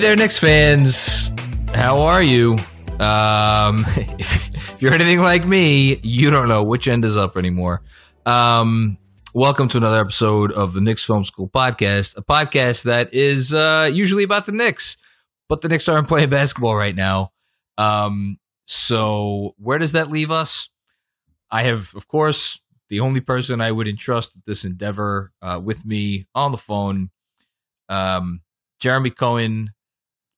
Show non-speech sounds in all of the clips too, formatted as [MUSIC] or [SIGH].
There, Knicks fans. How are you? Um, [LAUGHS] if, if you're anything like me, you don't know which end is up anymore. Um, welcome to another episode of the Knicks Film School podcast, a podcast that is uh, usually about the Knicks, but the Knicks aren't playing basketball right now. Um, so where does that leave us? I have, of course, the only person I would entrust this endeavor uh, with me on the phone, um, Jeremy Cohen.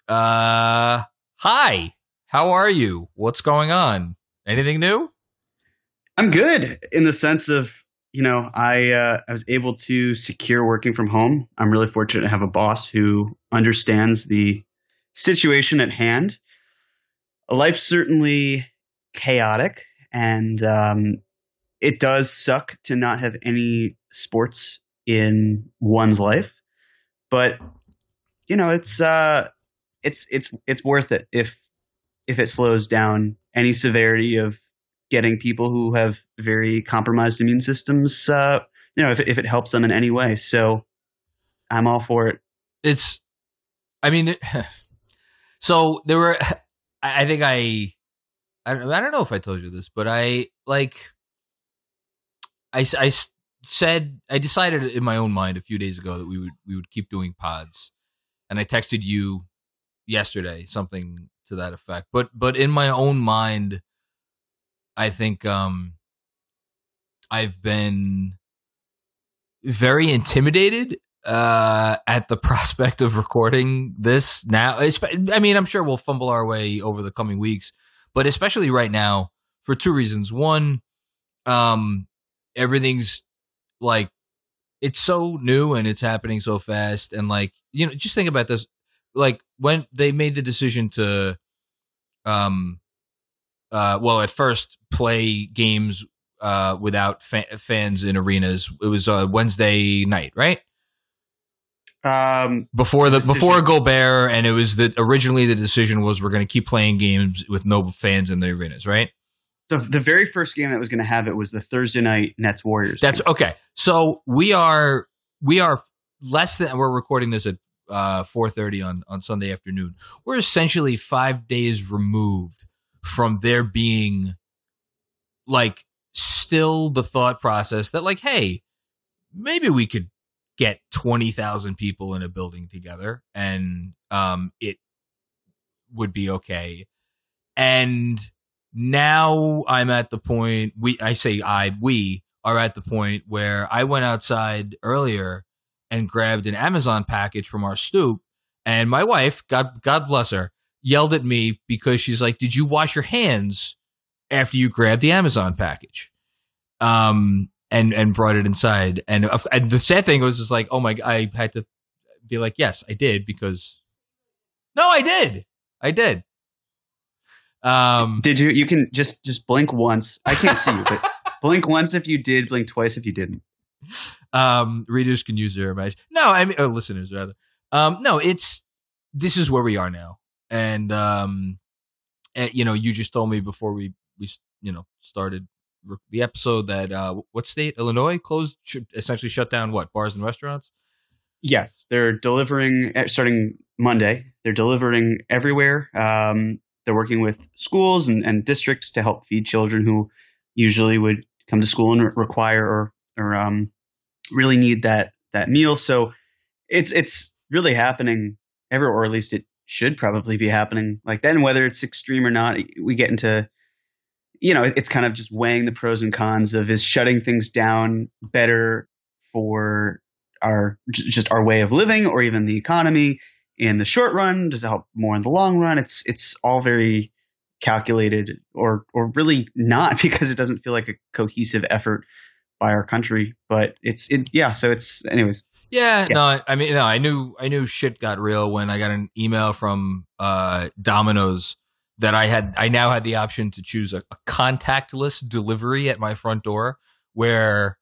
Uh, hi. How are you? What's going on? Anything new? I'm good in the sense of you know I uh, I was able to secure working from home. I'm really fortunate to have a boss who understands the situation at hand. Life's certainly chaotic, and um, it does suck to not have any sports in one's life. But you know, it's uh, it's it's it's worth it if if it slows down any severity of getting people who have very compromised immune systems. Uh, you know, if if it helps them in any way, so I'm all for it. It's, I mean, [LAUGHS] so there were, I think I, I don't, know if I told you this, but I like, i i said, I decided in my own mind a few days ago that we would, we would keep doing pods. And I texted you yesterday, something to that effect. But, but in my own mind, I think, um, I've been very intimidated uh, at the [LAUGHS] prospect of recording this now. I mean, I'm sure we'll fumble our way over the coming weeks, but especially right now for two reasons. One, um, everything's like it's so new and it's happening so fast, and like you know, just think about this. Like when they made the decision to, um, uh, well, at first play games uh, without fa- fans in arenas. It was uh, Wednesday night, right? Um, before the Decision. before Gobert, and it was that originally the decision was we're going to keep playing games with no fans in the arenas, right? the the very first game that was going to have it was the Thursday night Nets Warriors. That's game. okay. So we are we are less than we're recording this at uh, four thirty on on Sunday afternoon. We're essentially five days removed from there being like still the thought process that like, hey, maybe we could get twenty thousand people in a building together and um it would be okay. And now I'm at the point we I say I we are at the point where I went outside earlier and grabbed an Amazon package from our stoop and my wife, God God bless her, yelled at me because she's like, "Did you wash your hands after you grabbed the Amazon package?" Um and and brought it inside and, and the sad thing was is like, "Oh my god, I had to be like, "Yes, I did because No, I did. I did." Um Did you? You can just just blink once. I can't see you, but blink once if you did. Blink twice if you didn't. [LAUGHS] um readers can use their imagination no i mean listeners rather um no it's this is where we are now and um you know you just told me before we we you know started the episode that uh what state illinois closed essentially shut down what bars and restaurants Yes, they're delivering eh, starting Monday. They're delivering everywhere. Um, they're working with schools and, and districts to help feed children who usually would come to school and re- require or or um, really need that that meal. So it's it's really happening everywhere, or at least it should probably be happening like that. And whether it's extreme or not, we get into you know it's kind of just weighing the pros and cons of is shutting things down better for our just our way of living or even the economy in the short run? Does it help more in the long run? It's it's all very calculated or or really not [LAUGHS] because it doesn't feel like a cohesive effort by our country. But it's it yeah. So it's anyways. Yeah, Yeah. no, I- mean, no, I knew, I knew shit got real when I got an email from uh, Domino's that I had, I now had the option to choose a, a contactless delivery at my front door, where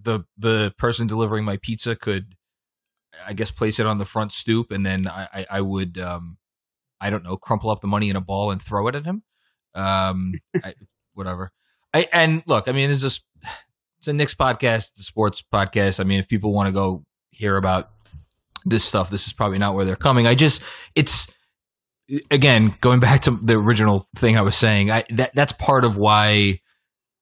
the the person delivering my pizza could, I guess, place it on the front stoop, and then I, I, I would, um, I don't know, crumple up the money in a ball and throw it at him, um, I, [LAUGHS] whatever. I and look, I mean, it's just it's a Knicks podcast, a sports podcast. I mean, if people want to go hear about this stuff, this is probably not where they're coming. I just, it's again going back to the original thing I was saying. I that that's part of why.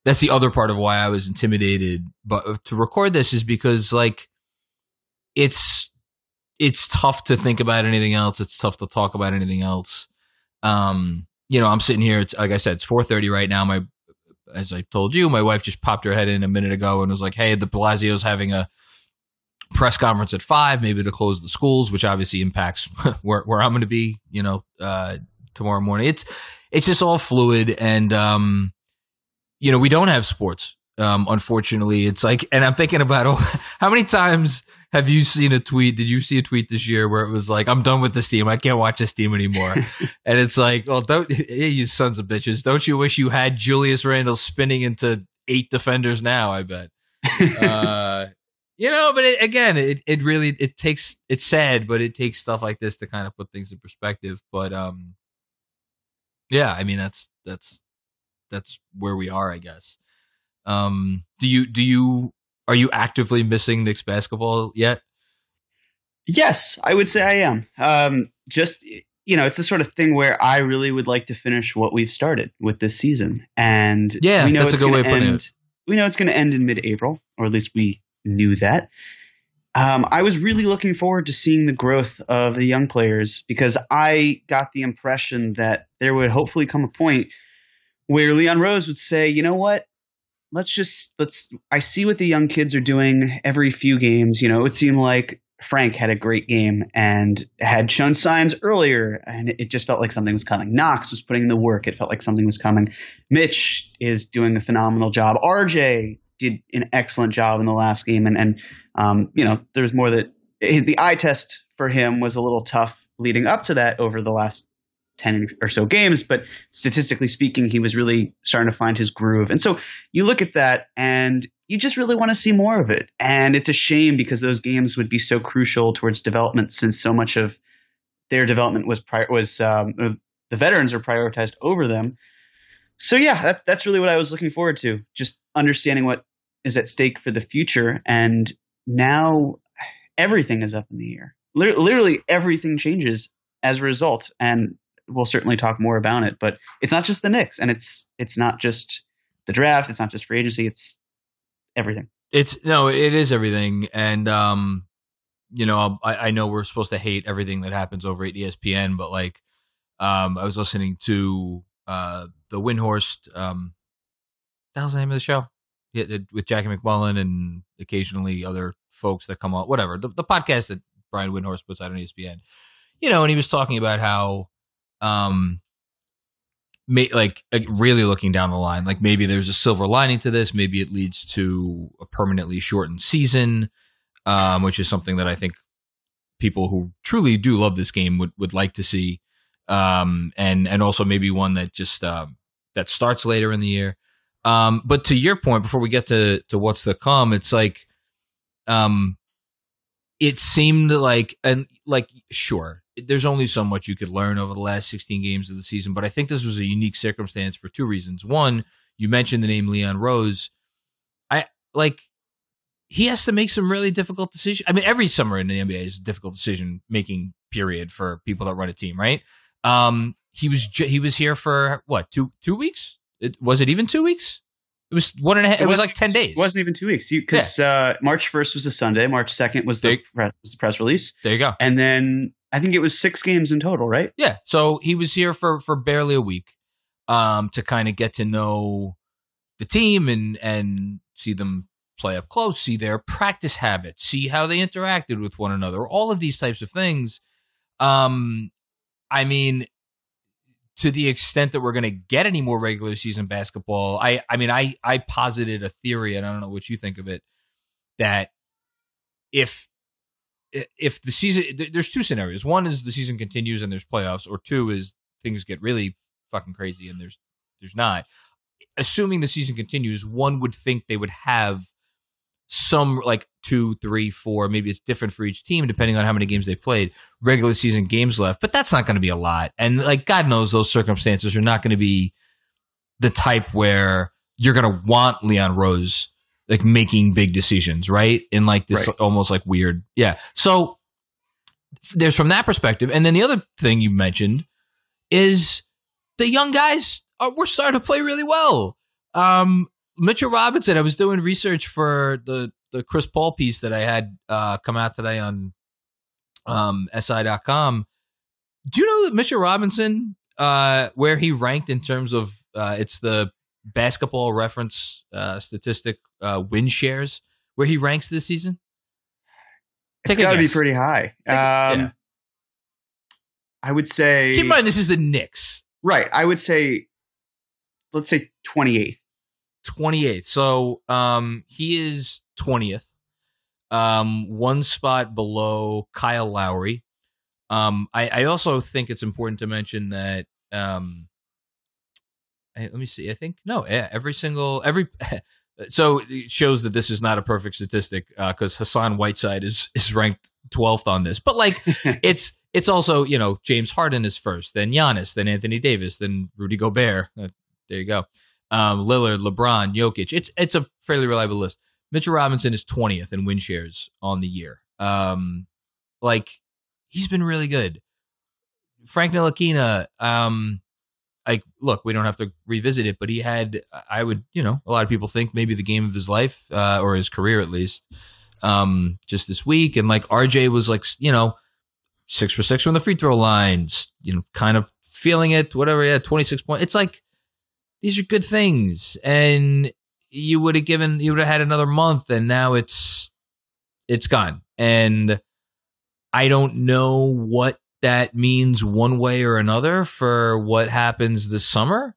That's the other part of why I was intimidated, but to record this is because like it's it's tough to think about anything else. It's tough to talk about anything else. Um, you know, I'm sitting here. It's like I said, it's 4:30 right now. My as I told you, my wife just popped her head in a minute ago and was like, "Hey, de Blasio's having a press conference at five, maybe to close the schools, which obviously impacts [LAUGHS] where where I'm going to be, you know, uh, tomorrow morning. It's it's just all fluid, and um, you know, we don't have sports. Um, unfortunately, it's like, and I'm thinking about oh, [LAUGHS] how many times have you seen a tweet? Did you see a tweet this year where it was like, "I'm done with this team. I can't watch this team anymore," [LAUGHS] and it's like, well, don't [LAUGHS] you sons of bitches, don't you wish you had Julius Randle spinning into eight defenders now? I bet uh, you know, but it, again, it, it really it takes it's sad, but it takes stuff like this to kind of put things in perspective. But um, yeah, I mean that's that's that's where we are, I guess. Um, do you do you are you actively missing Knicks basketball yet? Yes, I would say I am. Um, just you know, it's the sort of thing where I really would like to finish what we've started with this season, and Yeah, we know that's a good way of putting end, it. We know it's going to end in mid-April, or at least we knew that. Um, I was really looking forward to seeing the growth of the young players because I got the impression that there would hopefully come a point where Leon Rose would say, "You know what? Let's just let's. I see what the young kids are doing every few games. You know, it would seem like Frank had a great game and had shown signs earlier, and it just felt like something was coming. Knox was putting in the work; it felt like something was coming. Mitch is doing a phenomenal job. RJ did an excellent job in the last game, and and um, you know, there's more that the eye test for him was a little tough leading up to that over the last 10 or so games, but statistically speaking, he was really starting to find his groove. And so you look at that and you just really want to see more of it. And it's a shame because those games would be so crucial towards development since so much of their development was pri- was um, the veterans are prioritized over them. So yeah, that's that's really what I was looking forward to, just understanding what is at stake for the future. And now everything is up in the air. Literally everything changes as a result. And we'll certainly talk more about it. But it's not just the Knicks, and it's it's not just the draft. It's not just free agency. It's everything. It's no, it is everything, and um, you know, I, I know we're supposed to hate everything that happens over at ESPN, but like, um, I was listening to uh the Windhorst um, that was the name of the show, yeah, with Jackie MacMullan and occasionally other folks that come on, whatever the, the podcast that Brian Windhorst puts out on ESPN, you know, and he was talking about how, um, like like, really looking down the line, like maybe there's a silver lining to this. Maybe it leads to a permanently shortened season, um, which is something that I think people who truly do love this game would, would like to see. Um, and and also maybe one that just um, that starts later in the year. Um, but to your point, before we get to to what's to come, it's like, um, it seemed like and like sure, there's only so much you could learn over the last 16 games of the season, but I think this was a unique circumstance for two reasons. One, you mentioned the name Leon Rose. I like he has to make some really difficult decisions. I mean, every summer in the NBA is a difficult decision making period for people that run a team, right? Um, he was ju- he was here for what two two weeks? It, was it even two weeks? It was one and a half. It, was wasn't like ten days. It wasn't even two weeks because uh, March first was a Sunday. March second was the pre- was the press release, there you go. and then I think it was six games in total, right? Yeah. So he was here for for barely a week, um, to kind of get to know the team and and see them play up close, see their practice habits, see how they interacted with one another, all of these types of things. Um, I mean, to the extent that we're going to get any more regular season basketball, I, I mean, I, I posited a theory, and I don't know what you think of it, that if if the season there's two scenarios. One is the season continues and there's playoffs, or two is things get really fucking crazy and there's there's not. Assuming the season continues, one would think they would have some like two, three, four, maybe it's different for each team depending on how many games they've played, regular season games left, but that's not going to be a lot. And like God knows those circumstances are not going to be the type where you're going to want Leon Rose like making big decisions, right? In like this Right. almost like weird. Yeah. So there's from that perspective. And then the other thing you mentioned is the young guys are we're starting to play really well. Um Mitchell Robinson, I was doing research for the the Chris Paul piece that I had uh come out today on um SI.com. Do you know that Mitchell Robinson uh where he ranked in terms of uh it's the basketball reference uh statistic uh win shares where he ranks this season? It's Take a got to be pretty high. Take um, yeah. I would say Keep in mind, this is the Knicks. right. I would say let's say 28th. 28th. So um, he is 20th, um, one spot below Kyle Lowry. Um, I, I also think it's important to mention that. Um, eh, let me see. I think no. Yeah, every single every. [LAUGHS] So it shows that this is not a perfect statistic because Hassan Whiteside is is ranked 12th on this, but like [LAUGHS] it's it's also you know James Harden is first, then Giannis, then Anthony Davis, then Rudy Gobert. Uh, there you go. Um, Lillard, LeBron, Jokic. It's it's a fairly reliable list. Mitchell Robinson is 20th in win shares on the year. Um, like he's been really good. Frank Ntilikina, um, like look, we don't have to revisit it, but he had I would, you know, a lot of people think maybe the game of his life uh, or his career at least. Um, just this week, and like RJ was like, you know, six for six from the free throw lines, you know, kind of feeling it, whatever. Yeah, 26 points. It's like, these are good things. And you would have given, you would have had another month and now it's, it's gone. And I don't know what that means one way or another for what happens this summer.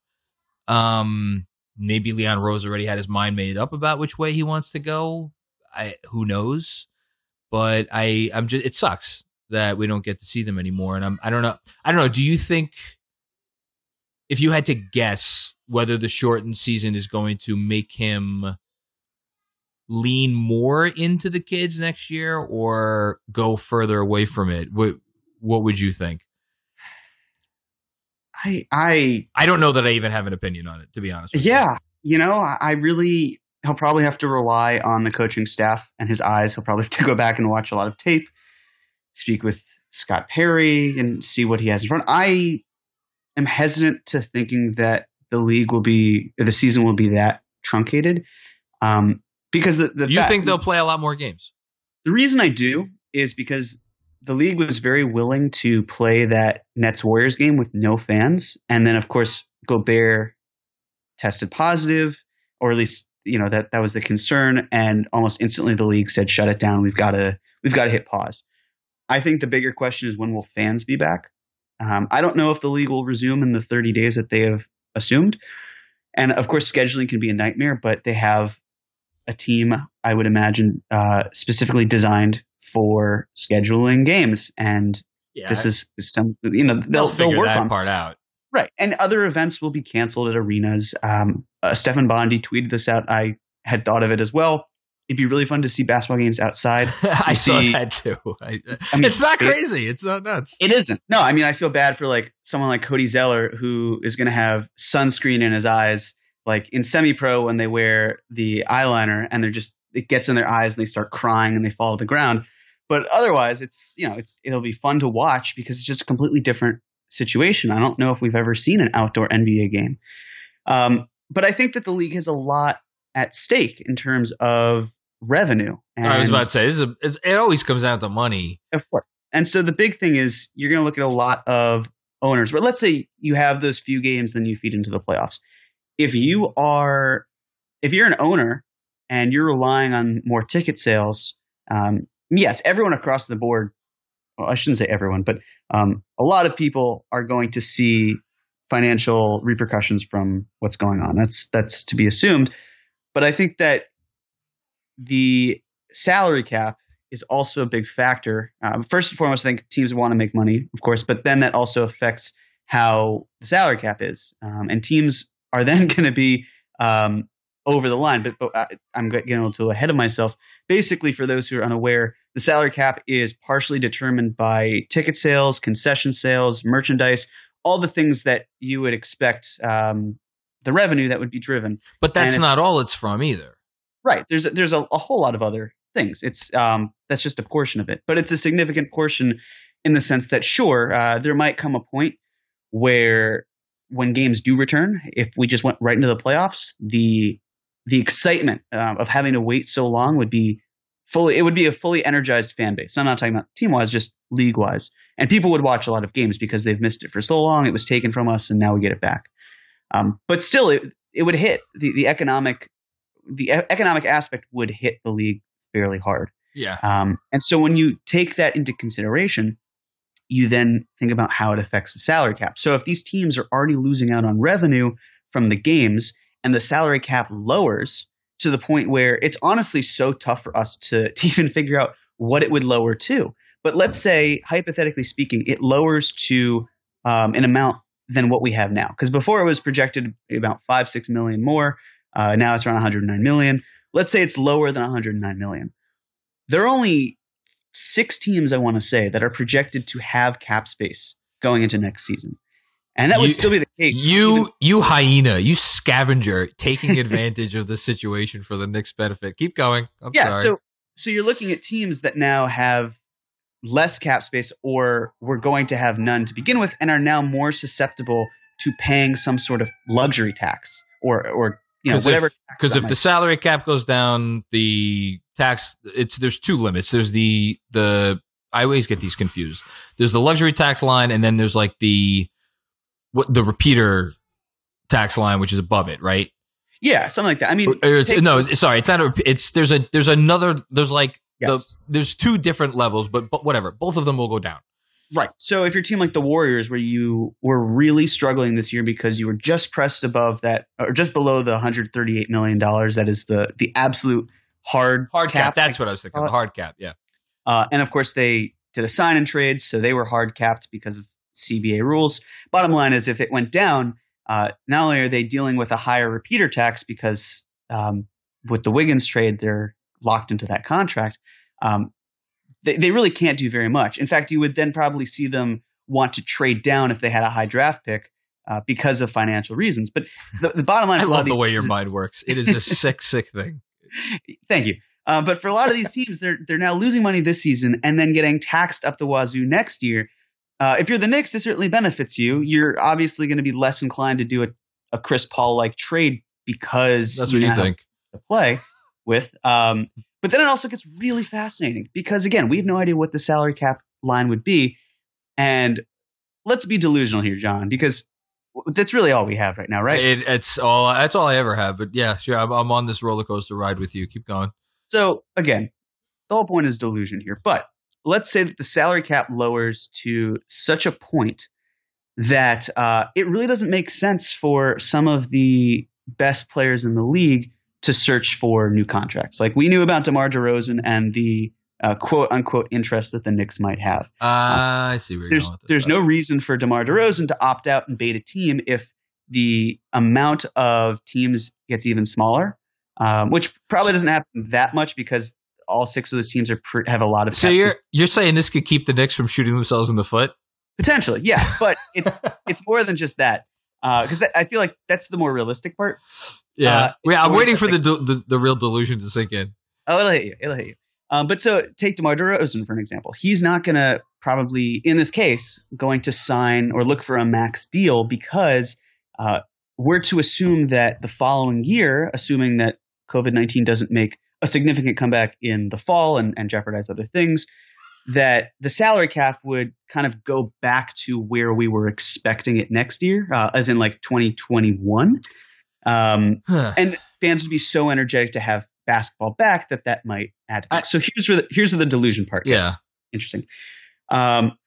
Um, maybe Leon Rose already had his mind made up about which way he wants to go. I, who knows? But I, I'm just, it sucks that we don't get to see them anymore. And I'm, I don't know. I don't know. Do you think if you had to guess whether the shortened season is going to make him lean more into the kids next year or go further away from it, what, what would you think? I I I don't know that I even have an opinion on it, to be honest. With you. yeah, you know, I I really he'll probably have to rely on the coaching staff and his eyes. He'll probably [LAUGHS] have to go back and watch a lot of tape, speak with Scott Perry and see what he has in front. I am hesitant to thinking that the league will be the season will be that truncated. Um, because the, the you fact- think they'll play a lot more games? The reason I do is because the league was very willing to play that Nets Warriors game with no fans, and then of course Gobert tested positive, or at least you know that that was the concern, and almost instantly the league said shut it down. We've got to we've got to hit pause. I think the bigger question is when will fans be back? Um, I don't know if the league will resume in the 30 days that they have assumed, and of course scheduling can be a nightmare, but they have a team, I would imagine, uh, specifically designed for scheduling games. And Yeah, this is, some, you know, they'll, they'll, they'll, work that on part out. Right. And other events will be canceled at arenas. Um, uh, Stefan Bondy tweeted this out. I had thought of it as well. It'd be really fun to see basketball games outside. [LAUGHS] I You saw see- that too. I, I mean, it's not it- crazy. it's not nuts. It isn't. No, I mean, I feel bad for like someone like Cody Zeller who is going to have sunscreen in his eyes, like in semi pro when they wear the eyeliner and they're just, it gets in their eyes and they start crying and they fall to the ground. But otherwise, it's, you know, it's, it'll be fun to watch because it's just a completely different situation. I don't know if we've ever seen an outdoor NBA game. Um, but I think that the league has a lot at stake in terms of revenue. And I was about to say this is a, it's, it always comes down to money. of course. And so the big thing is you're going to look at a lot of owners. But let's say you have those few games, then you feed into the playoffs. If you are, if you're an owner and you're relying on more ticket sales, um, yes, everyone across the board, well, I shouldn't say everyone, but um, a lot of people are going to see financial repercussions from what's going on. That's that's to be assumed. But I think that the salary cap is also a big factor. Um, first and foremost, I think teams want to make money, of course, but then that also affects how the salary cap is, um, and teams are then [LAUGHS] going to be um, over the line. But, but I, I'm getting a little ahead of myself. Basically, for those who are unaware, the salary cap is partially determined by ticket sales, concession sales, merchandise, all the things that you would expect um, the revenue that would be driven. But that's And not all it's from either. Right. There's a, there's a, a whole lot of other things. It's um, that's just a portion of it, but it's a significant portion in the sense that sure, uh, there might come a point where when games do return, if we just went right into the playoffs, the the excitement um, of having to wait so long would be fully. It would be a fully energized fan base. I'm not talking about team wise, just league wise, and people would watch a lot of games because they've missed it for so long. It was taken from us, and now we get it back. Um, but still, it it would hit the the economic the economic aspect would hit the league fairly hard. Yeah. Um, and so when you take that into consideration, you then think about how it affects the salary cap. So if these teams are already losing out on revenue from the games and the salary cap lowers to the point where it's honestly so tough for us to, [LAUGHS] to even figure out what it would lower to. But let's say, hypothetically speaking, it lowers to um, an amount than what we have now. Because before it was projected about five, six million more. Uh, now it's around 109 million. Let's say it's lower than 109 million. There are only six teams, I want to say, that are projected to have cap space going into next season. And that would still be the case. You even- you hyena, you scavenger, taking [LAUGHS] advantage of the situation for the Knicks' benefit. Keep going. I'm yeah, sorry. so so you're looking at teams that now have less cap space or were going to have none to begin with and are now more susceptible to paying some sort of luxury tax or or you know whatever because that if the salary cap goes down, the tax it's there's two limits. There's the the I always get these confused. There's the luxury tax line, and then there's like the what the repeater tax line, which is above it, right? Yeah, something like that. I mean, take- no, sorry, it's not. A, it's there's a there's another there's like Yes. the there's two different levels, but but whatever, both of them will go down. Right. So if your team like the Warriors, where you were really struggling this year because you were just pressed above that, or just below the 138 million dollars, that is the the absolute hard Hard cap. That's I what I was thinking. The hard cap. Yeah. Uh, and of course, they did a sign and trade, so they were hard capped because of CBA rules. Bottom line is, if it went down, uh, not only are they dealing with a higher repeater tax because um, with the Wiggins trade, they're locked into that contract. Um, they, they really can't do very much. In fact, you would then probably see them want to trade down if they had a high draft pick uh, because of financial reasons. But the, the bottom line [LAUGHS] I for a lot love the way your is- mind works. It is a sick, [LAUGHS] sick thing. Thank you. Uh, but for a lot of these teams, they're they're now losing money this season and then getting taxed up the wazoo next year. Uh, if you're the Knicks, it certainly benefits you. You're obviously going to be less inclined to do a, a Chris Paul like trade because That's what now you think. to play with. Um, but then it also gets really fascinating because again, we have no idea what the salary cap line would be, and let's be delusional here, John, because that's really all we have right now, right? It, it's all. That's all I ever have. But yeah, sure. I'm, I'm on this roller coaster ride with you. Keep going. So again, the whole point is delusion here. But let's say that the salary cap lowers to such a point that uh, it really doesn't make sense for some of the best players in the league to search for new contracts. Like we knew about DeMar DeRozan and the uh, quote unquote interest that the Knicks might have. Uh, I see where you're There's going with there's no reason for DeMar DeRozan to opt out and bait a team if the amount of teams gets even smaller, um, which probably doesn't happen that much because all six of those teams are pr- have a lot of So you're you're saying this could keep the Knicks from shooting themselves in the foot? potentially, yeah, but it's [LAUGHS] it's more than just that because I feel like that's the more realistic part. Yeah. Uh, yeah. I'm waiting for the, the the real delusion to sink in. Oh, it'll hit you. It'll hit you. Um, but so take DeMar DeRozan for an example. He's not going to probably, in this case, going to sign or look for a max deal because uh, we're to assume that the following year, assuming that COVID 19 doesn't make a significant comeback in the fall and, and jeopardize other things, that the salary cap would kind of go back to where we were expecting it next year, uh, as in like 2021. Um, Huh. and fans would be so energetic to have basketball back, that that might add. I- so here's where the, here's where the delusion part. Yeah. Gets interesting. Um,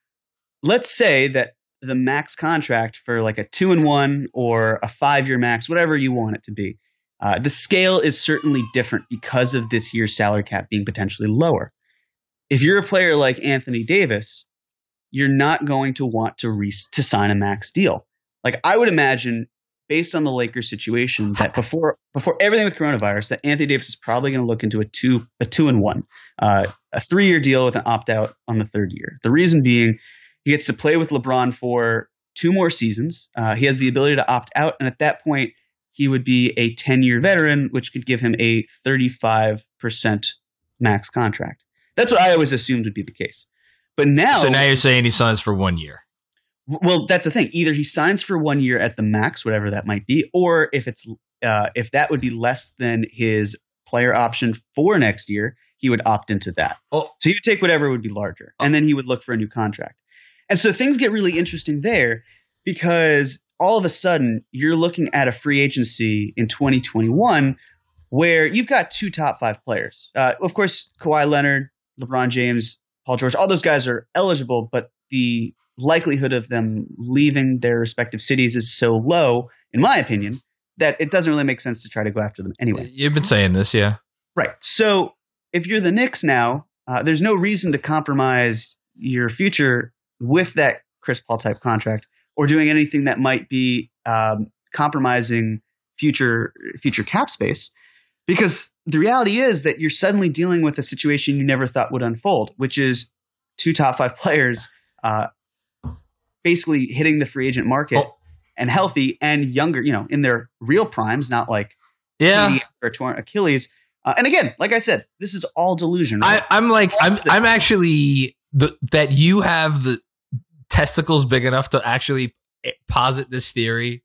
let's say that the max contract for like a two and one or a five year max, whatever you want it to be, uh, the scale is certainly different because of this year's salary cap being potentially lower. If you're a player like Anthony Davis, you're not going to want to re- to sign a max deal. Like I would imagine, based on the Lakers situation, that before before everything with coronavirus, that Anthony Davis is probably going to look into a two a two and one, uh, a three year deal with an opt out on the third year. The reason being, he gets to play with LeBron for two more seasons. Uh, he has the ability to opt out, and at that point, he would be a ten year veteran, which could give him a thirty five percent max contract. That's what I always assumed would be the case. But now, So now you're saying he signs for one year. well, that's the thing. Either he signs for one year at the max, whatever that might be, or if it's uh, if that would be less than his player option for next year, he would opt into that. Oh. So he would take whatever would be larger, and then he would look for a new contract. And so things get really interesting there because all of a sudden you're looking at a free agency in 2021 where you've got two top five players. Uh, of course, Kawhi Leonard, LeBron James, Paul George, all those guys are eligible, but the likelihood of them leaving their respective cities is so low, in my opinion, that it doesn't really make sense to try to go after them anyway. You've been saying this, yeah. Right. So if you're the Knicks now, uh, there's no reason to compromise your future with that Chris Paul type contract or doing anything that might be um, compromising future future cap space. Because the reality is that you're suddenly dealing with a situation you never thought would unfold, which is two top five players uh, basically hitting the free agent market Oh. and healthy and younger, you know, in their real primes, not like Yeah. Or torn Achilles. Uh, and again, like I said, this is all delusion. Right? I, I'm like I'm I'm actually the that you have the testicles big enough to actually posit this theory,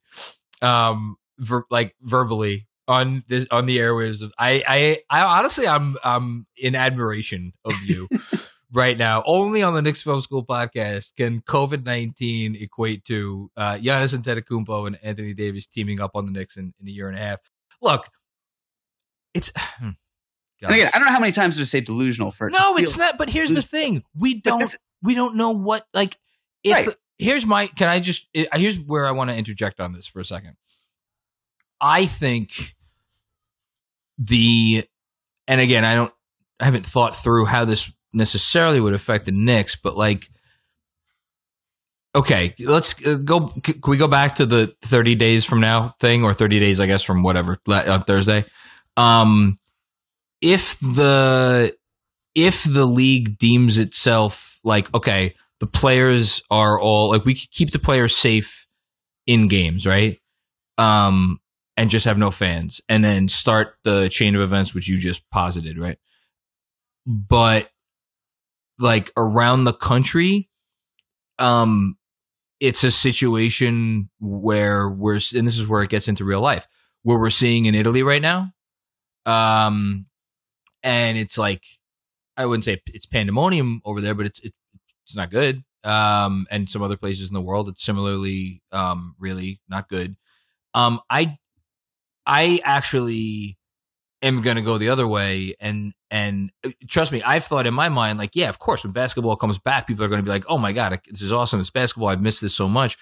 um, ver, like verbally on this on the airwaves of I I I honestly I'm I'm in admiration of you [LAUGHS] right now. Only on the Knicks Film School podcast can COVID nineteen equate to uh, Giannis Antetokounmpo and Anthony Davis teaming up on the Knicks in, in a year and a half. Look, it's. [SIGHS] and again, I don't know how many times to say delusional for No, it's not. But here's the thing: we don't we don't know what like. If Right. here's my, can I just? Here's where I want to interject on this for a second. I think the, and again, I don't, I haven't thought through how this necessarily would affect the Knicks, but like, okay, let's uh, go. Can we go back to the 30 days from now thing, or 30 days, I guess, from whatever uh, Thursday? Um, if the if the league deems itself like okay, the players are all like we keep the players safe in games, right? Um, and just have no fans, and then start the chain of events which you just posited, right? But like around the country, um, it's a situation where we're, and this is where it gets into real life, where we're seeing in Italy right now. Um, and it's like, I wouldn't say it's pandemonium over there, but it's, it, it's not good. Um, and some other places in the world, it's similarly, um, really not good. Um, I, I actually am going to go the other way and, and uh, trust me, I've thought in my mind, like, yeah, of course, when basketball comes back, people are going to be like, oh my God, this is awesome. It's basketball. I've missed this so much.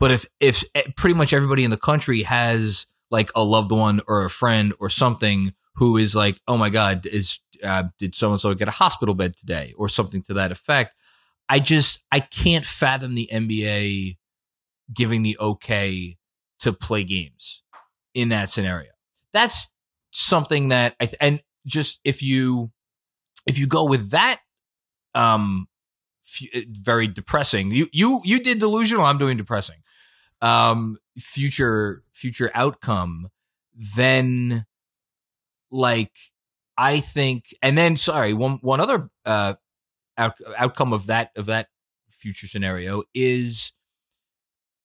But if, if eh, pretty much everybody in the country has like a loved one or a friend or something who is like, oh my God, is, uh, did so and so get a hospital bed today or something to that effect? I just, I can't fathom the NBA giving the okay to play games in that scenario. That's something that I, th- and just if you, if you go with that, um, f- very depressing. You, you, you did delusional. I'm doing depressing. Um, future, future outcome, then like, I think, and then sorry, one, one other, uh, out, outcome of that, of that future scenario is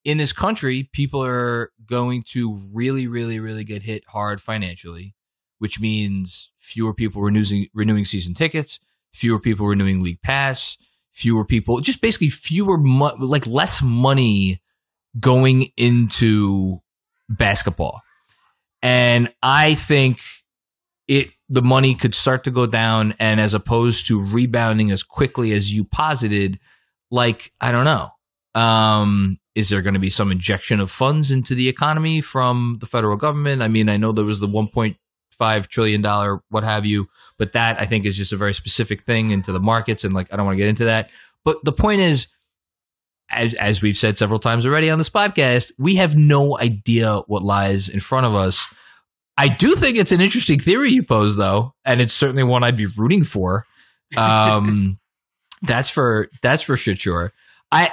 in this country, people are going to really, really, really get hit hard financially, which means fewer people renewing renewing season tickets, fewer people renewing league pass, fewer people, just basically fewer, mo- like less money going into basketball. And I think it the money could start to go down, and as opposed to rebounding as quickly as you posited, like I don't know, um, is there going to be some injection of funds into the economy from the federal government? I mean, I know there was the one point five trillion dollar what have you, but that I think is just a very specific thing into the markets, and like I don't want to get into that. But the point is, as, as we've said several times already on this podcast, we have no idea what lies in front of us. I do think it's an interesting theory you pose, though, and it's certainly one I'd be rooting for. Um, [LAUGHS] that's for that's for sure. I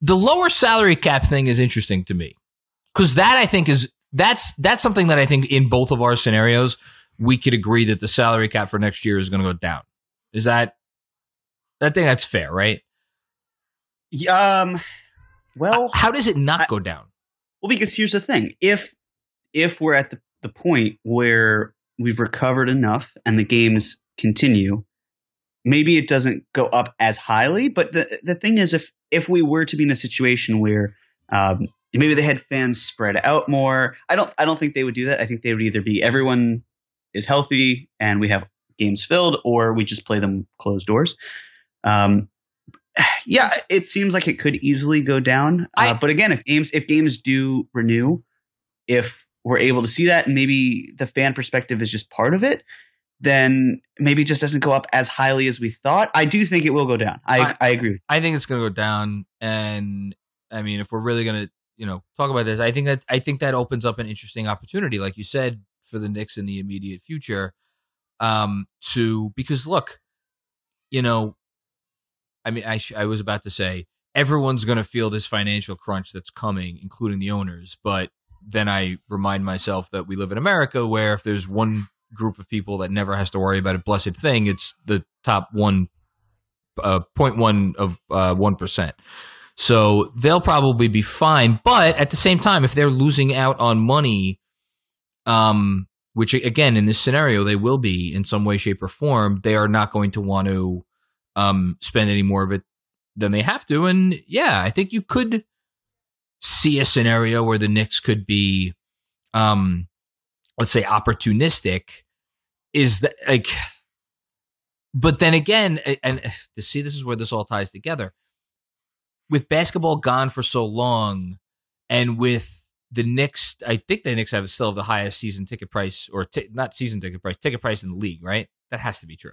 the lower salary cap thing is interesting to me because that I think is that's that's something that I think in both of our scenarios we could agree that the salary cap for next year is going to go down. Is that I think that's fair, right? Um, well, How does it not I- go down? well, because here's the thing: if if we're at the, the point where we've recovered enough and the games continue, maybe it doesn't go up as highly. But the the thing is, if if we were to be in a situation where um, maybe they had fans spread out more, I don't I don't think they would do that. I think they would either be everyone is healthy and we have games filled, or we just play them closed doors. Um, [SIGHS] yeah, it seems like it could easily go down. I- uh, but again, if games if games do renew, if we're able to see that, and maybe the fan perspective is just part of it, then maybe it just doesn't go up as highly as we thought. I do think it will go down. I I- I, agree. I think it's going to go down, and I mean, if we're really going to, you know, talk about this, I think that I think that opens up an interesting opportunity, like you said, for the Knicks in the immediate future. Um, to because look, you know, I mean, I sh- I was about to say everyone's going to feel this financial crunch that's coming, including the owners, but then I remind myself that we live in America, where if there's one group of people that never has to worry about a blessed thing, it's the top one uh, 0.1 of uh, 1%. So they'll probably be fine. But at the same time, if they're losing out on money, um, which again, in this scenario, they will be in some way, shape, or form, they are not going to want to um, spend any more of it than they have to. And yeah, I think you could see a scenario where the Knicks could be, um, let's say, opportunistic. Is that like, but then again, and to see this is where this all ties together. With basketball gone for so long, and with the Knicks, I think the Knicks have still have the highest season ticket price, or ti- not season ticket price, ticket price in the league, right? That has to be true.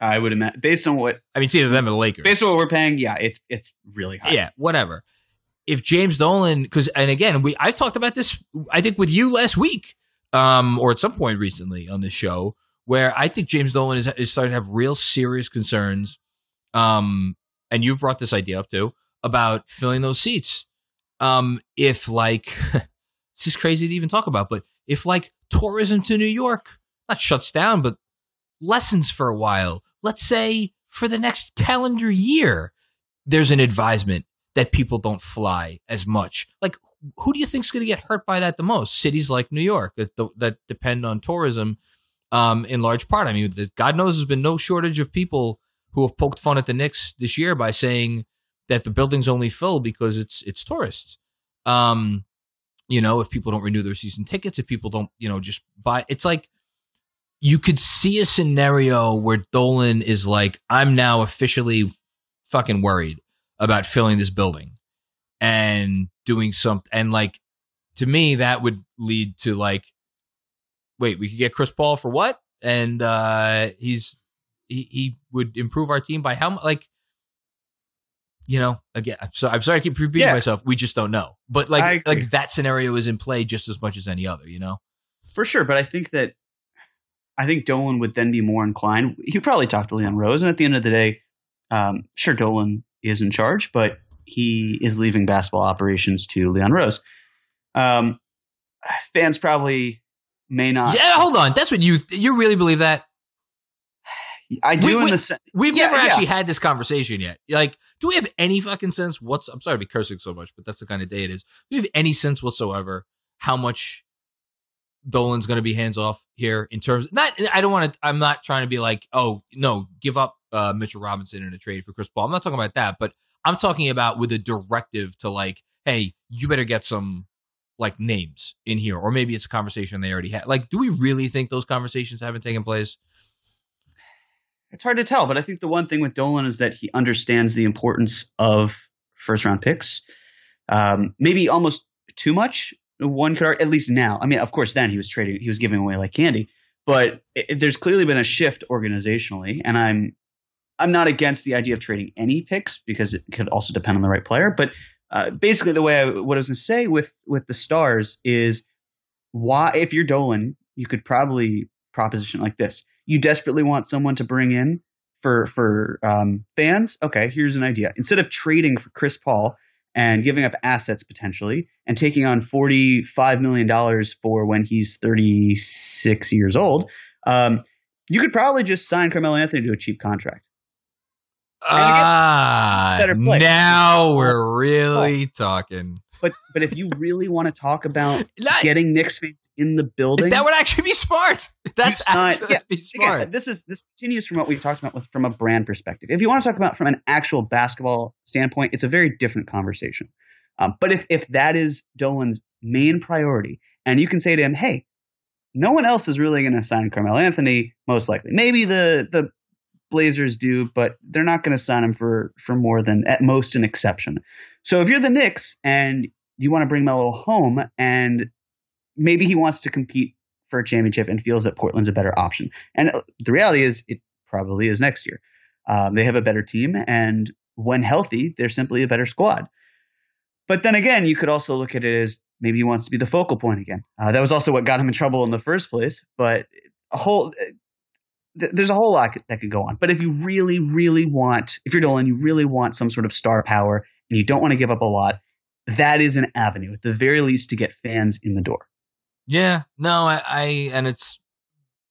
I would imagine based on what I mean, it's either them or the Lakers. based on what we're paying. Yeah, it's it's really high. Yeah, whatever. If James Dolan, because and again, we I talked about this, I think with you last week, um, or at some point recently on this show, where I think James Dolan is, is starting to have real serious concerns. Um, and you've brought this idea up too about filling those seats. Um, if like [LAUGHS] this is crazy to even talk about, but if like tourism to New York not shuts down, but lessens for a while, let's say for the next calendar year, there's an advisement that people don't fly as much. Like, who do you think's going to get hurt by that the most? Cities like New York that that depend on tourism um, in large part. I mean, God knows there's been no shortage of people who have poked fun at the Knicks this year by saying that the building's only full because it's it's tourists. Um, you know, if people don't renew their season tickets, if people don't, you know, just buy, it's like you could see a scenario where Dolan is like, I'm now officially fucking worried about filling this building and doing something. And like, to me, that would lead to like, wait, we could get Chris Paul for what? And uh, he's he, he would improve our team by how much? Like, you know, again, I'm sorry, I'm sorry to keep repeating Yeah. myself. We just don't know. But like, like that scenario is in play just as much as any other. You know. for sure. But I think that I think Dolan would then be more inclined. He'd probably talk to Leon Rose, and at the end of the day, um, sure, Dolan is in charge, but he is leaving basketball operations to Leon Rose. Um, fans probably may not. yeah, hold on. That's what you you really believe that? I do We- in the sen- We've Yeah, never yeah. actually had this conversation yet. Like, do we have any fucking sense? What's I'm sorry to be cursing so much, but that's the kind of day it is. Do we have any sense whatsoever how much Dolan's going to be hands off here in terms? Not, I don't want to. I'm not trying to be like, oh no, give up uh, Mitchell Robinson in a trade for Chris Paul. I'm not talking about that, but I'm talking about with a directive to like, hey, you better get some like names in here, or maybe it's a conversation they already had. Like, do we really think those conversations haven't taken place? It's hard to tell, but I think the one thing with Dolan is that he understands the importance of first round picks. Um, maybe almost too much. One could at least now. I mean, of course, then he was trading, he was giving away like candy. But it, there's clearly been a shift organizationally, and I'm I'm not against the idea of trading any picks because it could also depend on the right player. But uh, basically, the way I, what I was going to say with with the stars is why if you're Dolan, you could probably proposition like this: you desperately want someone to bring in for for um, fans. Okay, here's an idea: instead of trading for Chris Paul and giving up assets potentially and taking on forty five million dollars for when he's thirty six years old, um, you could probably just sign Carmelo Anthony to a cheap contract. Ah, better play. now we're really talking. But but if you really want to talk about [LAUGHS] getting Knicks fans in the building, That would actually be smart. That's actually yeah, be again, smart. this is this continues from what we've talked about with from a brand perspective. If you want to talk about from an actual basketball standpoint, it's a very different conversation. Um, but if if that is Dolan's main priority, and you can say to him, "Hey, no one else is really going to sign Carmelo Anthony, most likely. Maybe the the Blazers do, but they're not going to sign him for for more than at most an exception. So if you're the Knicks and you want to bring Melo home, and maybe he wants to compete for a championship and feels that Portland's a better option, and uh, the reality is it probably is next year. Um, they have a better team, and when healthy, they're simply a better squad. But then again, you could also look at it as maybe he wants to be the focal point again. Uh, that was also what got him in trouble in the first place. But a whole th- there's a whole lot that could go on. But if you really, really want, if you're Dolan, you really want some sort of star power, and you don't want to give up a lot, that is an avenue at the very least to get fans in the door. Yeah, no, I, I and it's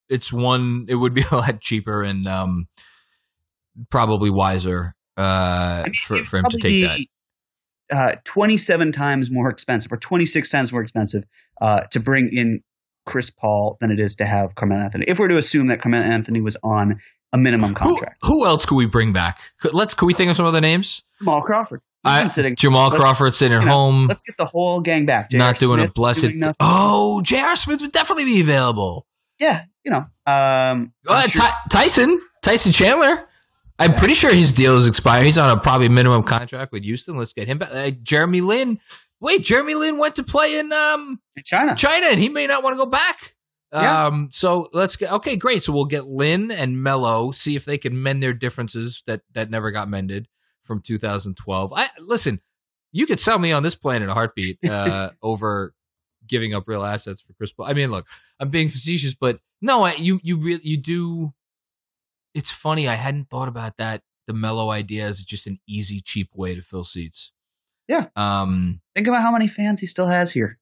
it's one. It would be [LAUGHS] a lot cheaper and um probably wiser uh for It'd for him to take that. Uh, 27 times more expensive or 26 times more expensive uh, to bring in Chris Paul than it is to have Carmelo Anthony. If we're to assume that Carmelo Anthony was on a minimum contract, who else could we bring back? Let's could we think of some other names? Jamal Crawford. I- sitting. Jamal Let's- Crawford sitting at you know, home, Let's get the whole gang back. J.R. not doing Smith a blessed. doing. Oh, J.R. Smith would definitely be available. Yeah, you know. Um, Uh, sure- Ty- Tyson, Tyson Chandler. I'm pretty sure his deal is expired. He's on a probably minimum contract with Houston. Let's get him back. Uh, Jeremy Lin. Wait, Jeremy Lin went to play in um, in China. China, and he may not want to go back. Yeah. Um, so let's get okay, great. So we'll get Lin and Melo, see if they can mend their differences that that never got mended from 2012. I listen, you could sell me on this plan in a heartbeat [LAUGHS] uh, over giving up real assets for Chris Paul. I mean, look, I'm being facetious, but no, I, you you really you do. It's funny. I hadn't thought about that. The Melo idea is just an easy, cheap way to fill seats. Yeah. Um. Think about how many fans he still has here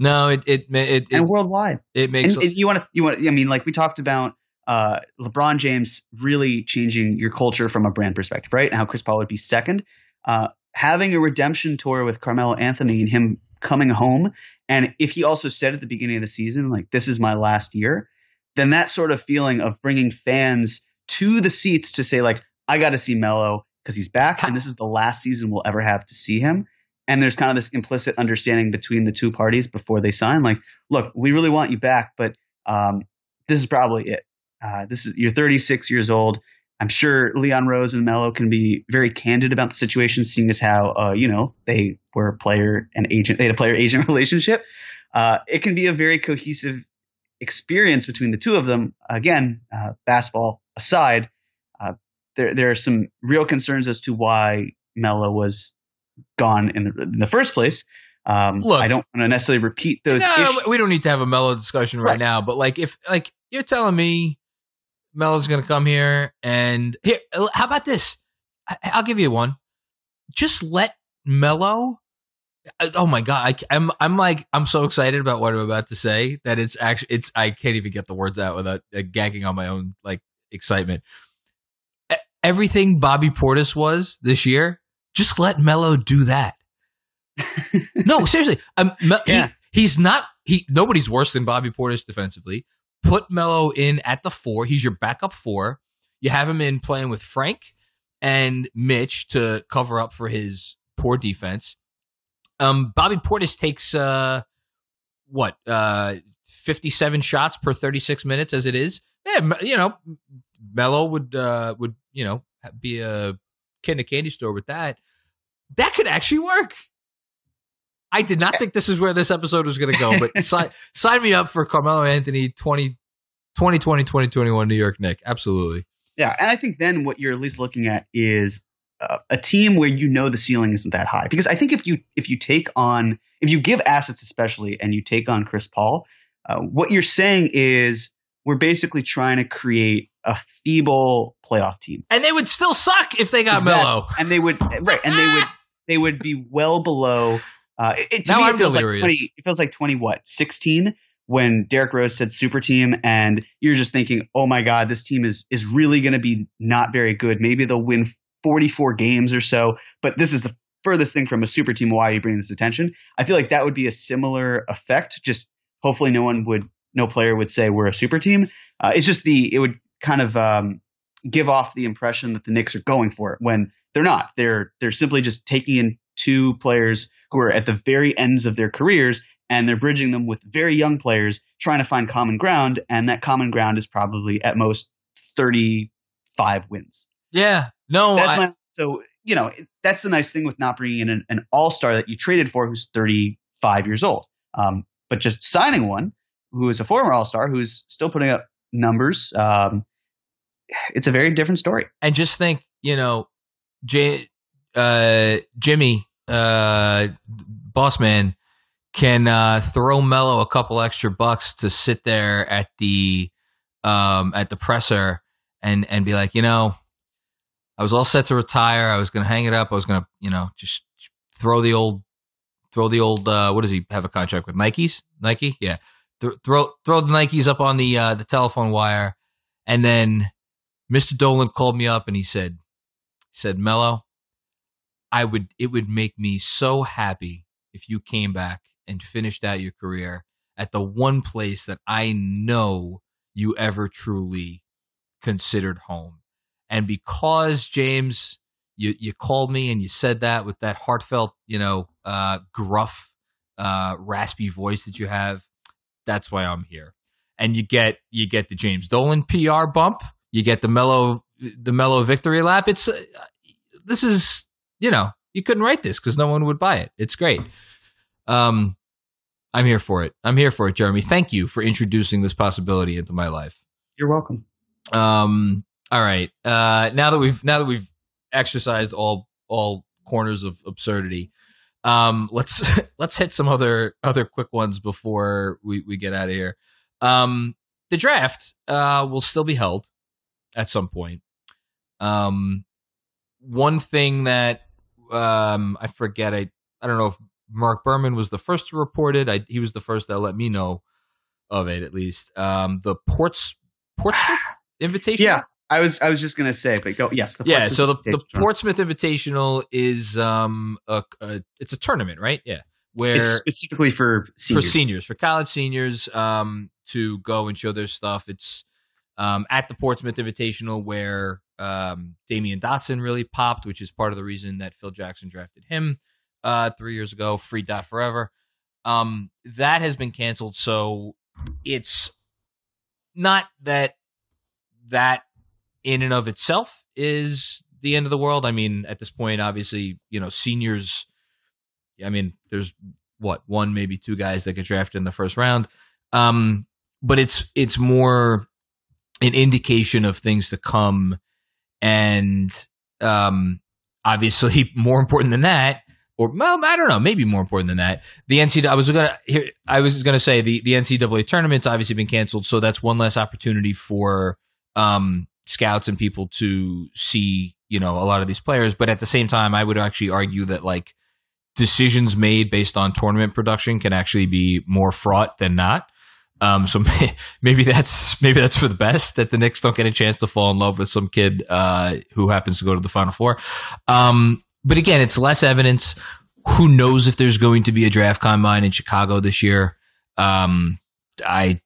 No, it it it it, and worldwide. it makes. And if you want to, you want. I mean, like we talked about uh, LeBron James really changing your culture from a brand perspective, right? And how Chris Paul would be second. Uh, having a redemption tour with Carmelo Anthony and him coming home, and if he also said at the beginning of the season, like this is my last year, then that sort of feeling of bringing fans to the seats to say like I got to see Melo because he's back, and this is the last season we'll ever have to see him. And there's kind of this implicit understanding between the two parties before they sign, like, look, we really want you back, but um, this is probably it. Uh, this is you're 36 years old. I'm sure Leon Rose and Melo can be very candid about the situation, seeing as how uh, you know they were player and agent. They had a player agent [LAUGHS] relationship. Uh, it can be a very cohesive experience between the two of them. Again, uh, basketball aside, uh, there there are some real concerns as to why Melo was gone in the, in the first place. Um, Look. I don't want to necessarily repeat those. no, issues. we don't need to have a Melo discussion right, Right. now. But like, if like you're telling me Melo's going to come here, and here, how about this? I'll give you one. Just let Melo. Oh my god, I, am I'm like I'm so excited about what I'm about to say that it's actually it's I can't even get the words out without uh, gagging on my own like excitement. Everything Bobby Portis was this year, just let Melo do that. [LAUGHS] no, seriously. Um, Mel- he- he's not. He nobody's worse than Bobby Portis defensively. Put Melo in at the four. He's your backup four. You have him in playing with Frank and Mitch to cover up for his poor defense. Um, Bobby Portis takes uh, what uh 57 shots per 36 minutes as it is. Yeah, you know, Melo would uh would you know be a kid in a candy store with that. That could actually work. I did not think this is where this episode was going to go, but [LAUGHS] sign, sign me up for Carmelo Anthony 20, 2020, 2021 New York Nick. Absolutely. Yeah, and I think then what you're at least looking at is uh, a team where you know the ceiling isn't that high. Because I think if you if you take on if you give assets especially and you take on Chris Paul, uh, what you're saying is we're basically trying to create a feeble playoff team. And they would still suck if they got Exactly. Melo. and they would right, and they would they would be well below. Uh, it, Now me, I'm it feels like twenty. It feels like twenty what sixteen when Derrick Rose said super team, and you're just thinking, oh my god, this team is is really going to be not very good. Maybe they'll win forty four games or so, but this is the furthest thing from a super team. Why are you bringing this attention? I feel like that would be a similar effect. Just hopefully, no one would, no player would say we're a super team. Uh, it's just the it would kind of um, give off the impression that the Knicks are going for it when they're not. They're they're simply just taking in two players who are at the very ends of their careers and they're bridging them with very young players trying to find common ground and that common ground is probably at most 35 wins. Yeah. No, That's I- my so you know that's the nice thing with not bringing in an, an all-star that you traded for who's 35 years old. Um, but just signing one who is a former all-star who's still putting up numbers um, it's a very different story. and just think, you know, J, uh, Jimmy, uh, boss man, can uh, throw Melo a couple extra bucks to sit there at the um, at the presser and and be like, you know, I was all set to retire. I was going to hang it up. I was going to, you know, just throw the old throw the old uh, what does he have a contract with Nikes? Nike, yeah. Th- throw throw the Nikes up on the uh, the telephone wire, and then Mr. Dolan called me up and he said, he said, Melo, I would it would make me so happy if you came back and finished out your career at the one place that I know you ever truly considered home. And because James, you you called me and you said that with that heartfelt, you know, uh, gruff, uh, raspy voice that you have, that's why I'm here. And you get you get the James Dolan PR bump. You get the Melo the Melo victory lap. It's uh, this is you know you couldn't write this because no one would buy it. It's great. Um i'm here for it. I'm here for it jeremy. Thank you for introducing this possibility into my life. You're welcome. um all right. Uh now that we've now that we've exercised all all corners of absurdity um let's [LAUGHS] let's hit some other other quick ones before we we get out of here. Um the draft uh will still be held at some point. Um one thing that um i forget i i don't know if Marc Berman was the first to report it. I, he was the first that let me know of it at least. Um the ports portsmouth invitation? Yeah, I was I was just gonna say, but go yes. The yeah so the, the portsmouth invitational is um a, a it's a tournament right yeah where it's specifically for seniors. for seniors for college seniors um to go and show their stuff it's um at the portsmouth invitational where um Damyean Dotson really popped which is part of the reason that phil jackson drafted him uh three years ago free dot forever um that has been canceled so it's not that that in and of itself is the end of the world. I mean, at this point, obviously, you know, seniors. I mean, there's what one, maybe two guys that get drafted in the first round, um, but it's it's more an indication of things to come, and um, obviously, [LAUGHS] more important than that, or well, I don't know, maybe more important than that. The NCAA. I was gonna. I was gonna say the the NCAA tournament's obviously been canceled, so that's one less opportunity for um, scouts and people to see you know a lot of these players. But at the same time, I would actually argue that like decisions made based on tournament production can actually be more fraught than not. Um, so [LAUGHS] maybe that's maybe that's for the best that the Knicks don't get a chance to fall in love with some kid uh, who happens to go to the Final Four. Um, but again, it's less evidence. Who knows if there's going to be a draft combine in Chicago this year? Um, I,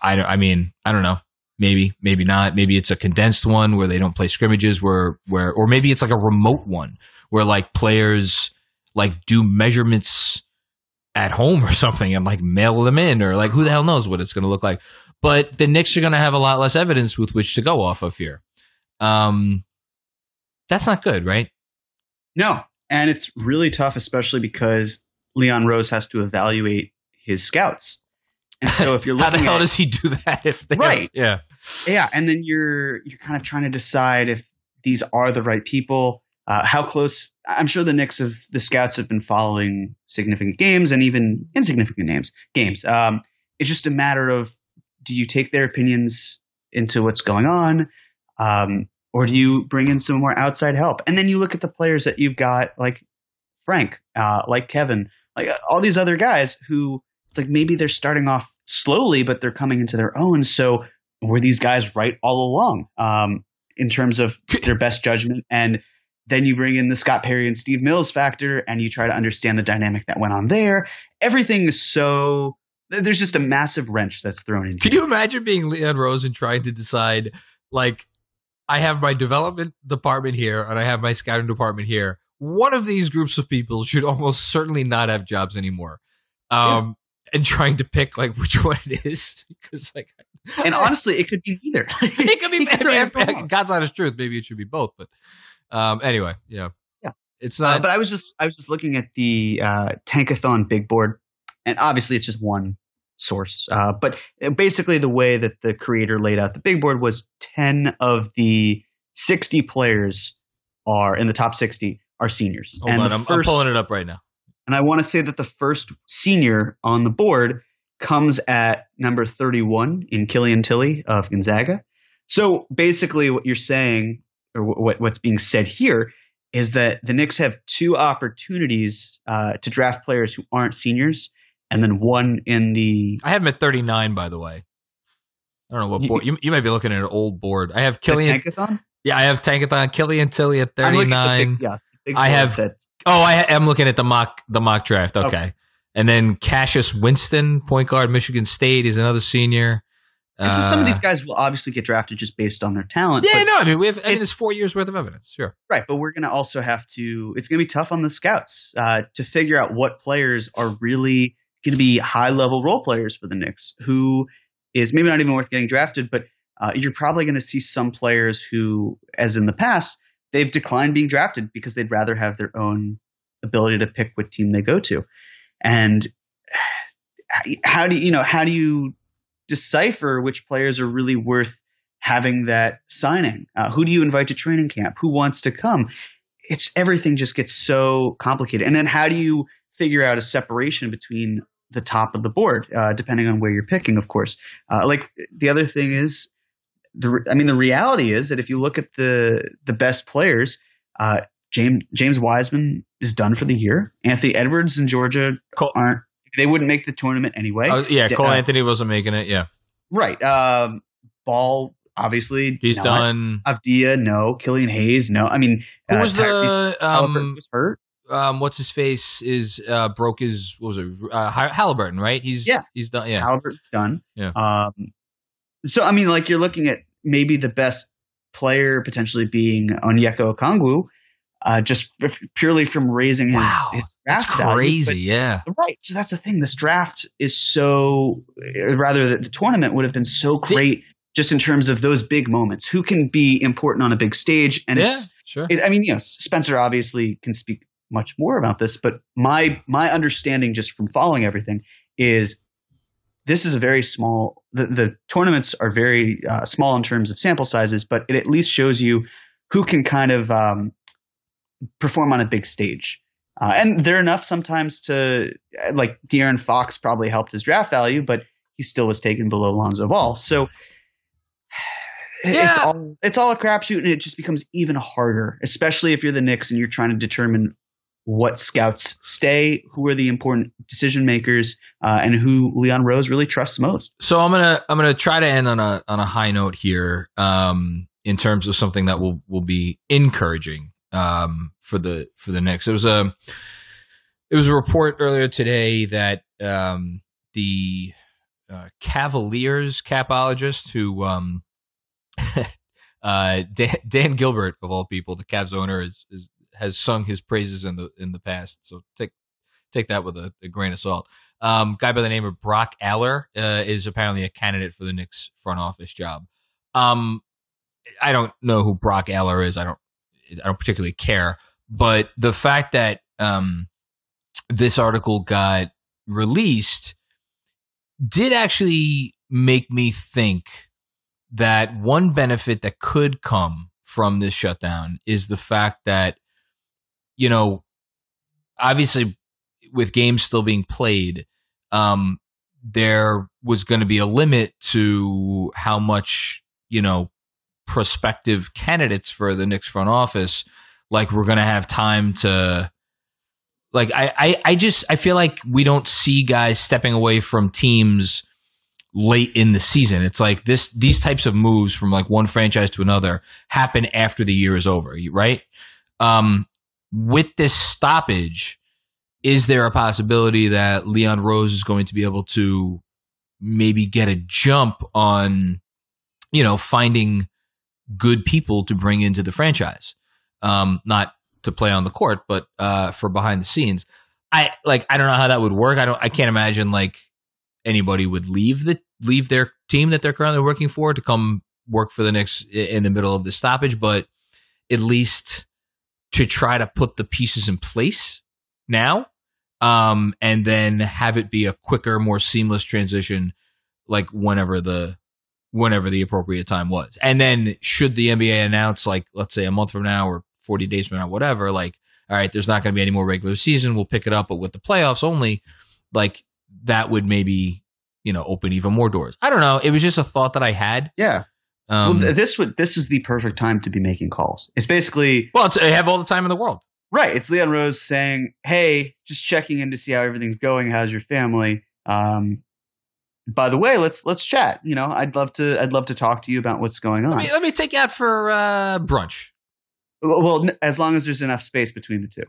I, I mean, I don't know. Maybe, maybe not. Maybe it's a condensed one where they don't play scrimmages, where where, or maybe it's like a remote one where like players like do measurements at home or [LAUGHS] something and like mail them in or like who the hell knows what it's going to look like. But the Knicks are going to have a lot less evidence with which to go off of here. Um, that's not good, right? No, and it's really tough, especially because Leon Rose has to evaluate his scouts. And so if you're [LAUGHS] How the hell at, does he do that? If they Right. yeah, yeah, and then you're you're kind of trying to decide if these are the right people. Uh, how close? I'm sure the Knicks of the scouts have been following significant games and even insignificant names games. Um, it's just a matter of do you take their opinions into what's going on, um, or do you bring in some more outside help? And then you look at the players that you've got, like Frank, uh, like Kevin, like uh, all these other guys who it's like maybe they're starting off slowly, but they're coming into their own. So were these guys right all along um, in terms of their best judgment? And then you bring in the Scott Perry and Steve Mills factor, and you try to understand the dynamic that went on there. Everything is so there's just a massive wrench that's thrown in. Can you imagine being Leon Rose and trying to decide, like, I have my development department here and I have my scouting department here. One of these groups of people should almost certainly not have jobs anymore. Um, and trying to pick like which [LAUGHS] one it is because like and [LAUGHS] honestly, it could be either [LAUGHS] it could be I mean. God's honest truth. Maybe it should be both, but um, anyway, yeah, Yeah. it's Uh, not. but I was just I was just looking at the uh, Tankathon big board, and obviously it's just one source. Uh, but basically, the way that the creator laid out the big board was ten of the sixty players are in the top sixty are seniors, hold and on, I'm, I'm pulling it up right now. And I want to say that the first senior on the board comes at number thirty-one in Killian Tillie of Gonzaga. So basically, what you're saying, or what what's being said here, is that the Knicks have two opportunities uh, to draft players who aren't seniors, and then one in the, I have him at 39, by the way. I don't know what board. You, you might be looking at an old board. I have Killian. Tankathon. yeah, I have Tankathon, Killian Tillie at I'm looking at the 39. yeah, I have- Oh, I am looking at the mock the mock draft. Okay. Okay. And then Cassius Winston, point guard, Michigan State, is another senior. and so some of Uh, these guys will obviously get drafted just based on their talent. Yeah, no, I mean we have. I mean, it- there's four years worth of evidence. Sure. Right, but we're going to also have to. It's going to be tough on the scouts uh, to figure out what players are really going to be high level role players for the Knicks. Who is maybe not even worth getting drafted, but uh, you're probably going to see some players who, as in the past, they've declined being drafted because they'd rather have their own ability to pick what team they go to. And how do you, know how do you decipher which players are really worth having that signing? Uh, who do you invite to training camp? Who wants to come? It's everything just gets so complicated. And then how do you figure out a separation between the top of the board, uh, depending on where you're picking, of course. Uh, like the other thing is, the I mean, the reality is that if you look at the the best players, uh, James James Wiseman is done for the year. Anthony Edwards in Georgia, Cole, aren't. They wouldn't make the tournament anyway. oh, yeah, Cole uh, Anthony wasn't making it. Yeah, Right. Um, Ball, obviously. he's not. done. Avdija, no. Killian Hayes, no. I mean, Who uh, was the, Tyrese um, was hurt. Um, what's his face is uh broke his what was it uh, Haliburton right? He's Yeah. he's done. Yeah, Haliburton's done. Yeah. Um, so I mean, like you're looking at maybe the best player potentially being Onyeka Okongwu, uh, just f- purely from raising his, Wow, his that's draft value. crazy. yeah, right. So that's the thing. This draft is so, uh, rather the, the tournament would have been so Did- great just in terms of those big moments. Who can be important on a big stage? And yeah, it's sure. it, I mean, you know, Spencer obviously can speak much more about this, but my my understanding just from following everything is this is a very small. The, the tournaments are very uh, small in terms of sample sizes, but it at least shows you who can kind of um, perform on a big stage. Uh, and they're enough sometimes to like De'Aaron Fox probably helped his draft value, but he still was taken below Lonzo Ball. So [SIGHS] it's all it's all a crapshoot, and it just becomes even harder, especially if you're the Knicks and you're trying to determine what scouts stay, who are the important decision makers, uh, and who Leon Rose really trusts most. So I'm gonna I'm gonna try to end on a on a high note here, um, in terms of something that will will be encouraging, um, for the for the Knicks. It was a it was a report earlier today that um the uh, Cavaliers capologist who um [LAUGHS] uh Dan, Dan Gilbert of all people, the Cavs owner, is, is has sung his praises in the in the past. So take take that with a, a grain of salt. Um, guy by the name of Brock Aller uh, is apparently a candidate for the Knicks front office job. Um, I don't know who Brock Aller is. I don't. I don't particularly care. But the fact that um, this article got released did actually make me think that one benefit that could come from this shutdown is the fact that, you know, obviously with games still being played, um, there was going to be a limit to how much, you know, prospective candidates for the Knicks front office, like we're going to have time to, like, I, I, I just, I feel like we don't see guys stepping away from teams late in the season. It's like this these types of moves from like one franchise to another happen after the year is over, right? Um, with this stoppage, is there a possibility that Leon Rose is going to be able to maybe get a jump on, you know, finding good people to bring into the franchise? Um, not to play on the court, but uh, for behind the scenes. I like I don't know how that would work. I don't I can't imagine like anybody would leave the leave their team that they're currently working for to come work for the Knicks in the middle of the stoppage, but at least to try to put the pieces in place now, um, and then have it be a quicker, more seamless transition, like whenever the whenever the appropriate time was. And then should the NBA announce, like let's say a month from now or forty days from now, whatever, like all right, there's not going to be any more regular season. We'll pick it up, but with the playoffs only, like that would maybe you know open even more doors. I don't know. It was just a thought that I had. Yeah. Um, well, this would this is the perfect time to be making calls. It's basically well, it's, I have all the time in the world. right. It's Leon Rose saying, "Hey, just checking in to see how everything's going. How's your family? Um, by the way, let's let's chat. You know, I'd love to I'd love to talk to you about what's going on. Let me, let me take you out for uh, brunch. well, well, n- as long as there's enough space between the two.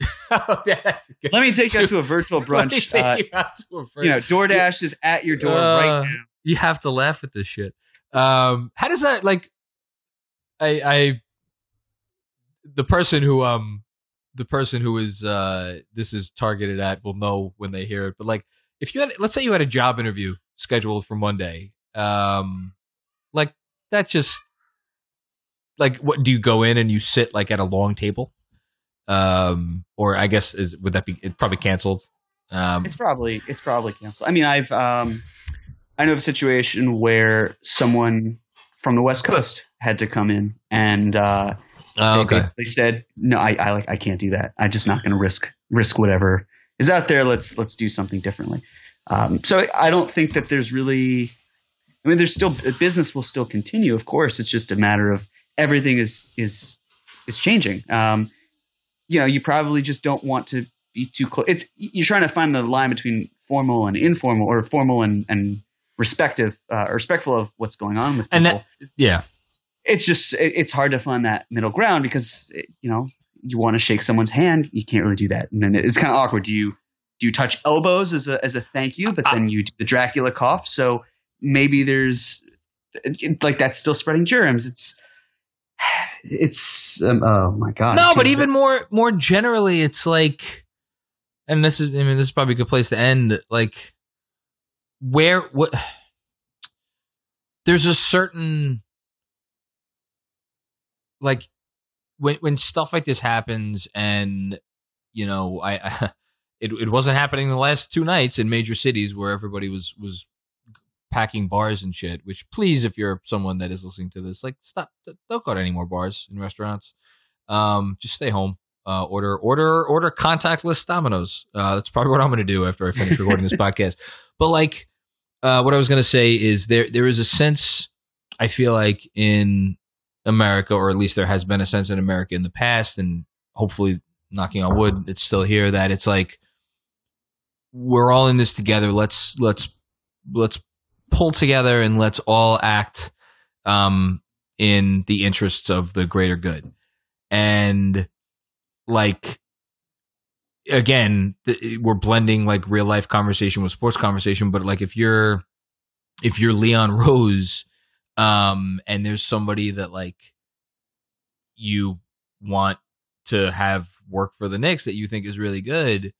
[LAUGHS] oh, yeah. Let me take you out to a [LAUGHS] virtual brunch. Uh, you a you know. DoorDash is at your door Uh, right now. You have to laugh at this shit. Um, how does that like? I I the person who um the person who is uh this is targeted at will know when they hear it. But like, if you had let's say you had a job interview scheduled for Monday, um, like that just like what do you go in and you sit like at a long table? Um, or I guess is would that be it probably canceled? Um, It's probably it's probably canceled. I mean, I've um, I know of a situation where someone from the West Coast had to come in and uh, oh, they okay. basically said, "No, I, I like I can't do that. I'm just not going to risk risk whatever is out there. Let's let's do something differently." Um, so I don't think that there's really. I mean, there's still business will still continue. Of course, it's just a matter of everything is is is changing. Um, you know, you probably just don't want to be too close. It's you're trying to find the line between formal and informal, or formal and and respective, uh, respectful of what's going on with people And that yeah. it's just it, it's hard to find that middle ground because you know you want to shake someone's hand you can't really do that. And then it's kind of awkward. Do you do you touch elbows as a as a thank you but then you do the dracula cough? So maybe there's like that's still spreading germs. It's it's um, oh my god no, but even more more generally, it's like, and this is I mean this is probably a good place to end. Like, where what? There's a certain like when when stuff like this happens, and you know, I, I [LAUGHS] it it wasn't happening the last two nights in major cities where everybody was was packing bars and shit. Which please, if you're someone that is listening to this, like stop, don't go to any more bars and restaurants. Um, just stay home. Uh, order, order, order contactless Domino's. Uh, that's probably what I'm going to do after I finish recording this [LAUGHS] podcast. But like, uh, what I was going to say is there, there is a sense I feel like in America, or at least there has been a sense in America in the past, and hopefully, knocking on wood, it's still here. That it's like we're all in this together. Let's let's let's pull together and let's all act um, in the interests of the greater good. And like again, we're blending like real life conversation with sports conversation. But like if you're if you're Leon [LAUGHS] Rose, um, and there's somebody that like you want to have work for the Knicks that you think is really good,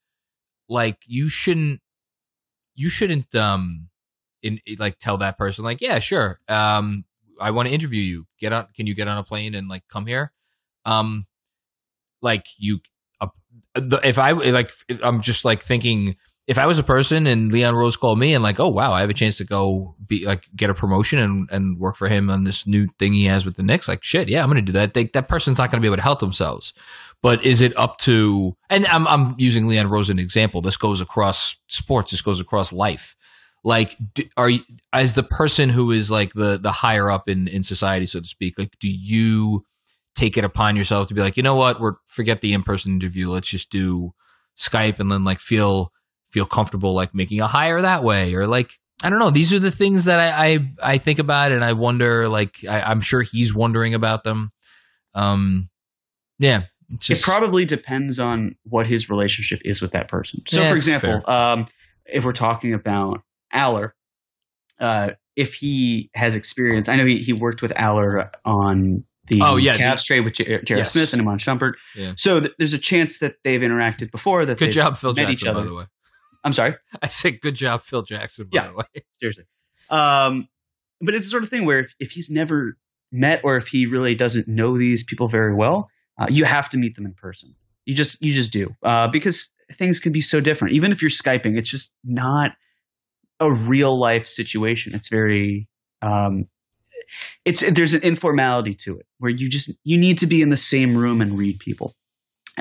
like you shouldn't you shouldn't um in like tell that person like yeah sure um I want to interview you get on can you get on a plane and like come here um like you if I like I'm just like thinking if I was a person and Leon Rose called me and like, oh wow, I have a chance to go be like get a promotion and, and work for him on this new thing he has with the Knicks, like shit, yeah, I'm gonna do that. They, that person's not gonna be able to help themselves. But is it up to and I'm I'm using Leon Rose as an example. This goes across sports, this goes across life. Like are you as the person who is like the the higher up in, in society, so to speak, like do you take it upon yourself to be like, you know what, we're forget the in person interview, let's just do Skype and then like feel feel comfortable like making a hire that way or like I don't know. These are the things that I I, I think about and I wonder. Like I, am sure he's wondering about them. Um, yeah. Just, it probably depends on what his relationship is with that person. So, yeah, for example, um, if we're talking about Aller, uh, if he has experience, I know he, he worked with Aller on the oh, yeah, Cavs trade with J- J.R. Yes. Smith and Iman Shumpert. Yeah. So th- there's a chance that they've interacted before. That good job, Phil Jackson. By the way, I'm sorry. [LAUGHS] I said good job, Phil Jackson. By Yeah. the way, [LAUGHS] seriously. Um, but it's the sort of thing where if, if he's never met or if he really doesn't know these people very well, uh, you have to meet them in person. You just you just do uh, because things can be so different. Even if you're skyping, it's just not a real life situation. It's very um, it's there's an informality to it where you just you need to be in the same room and read people.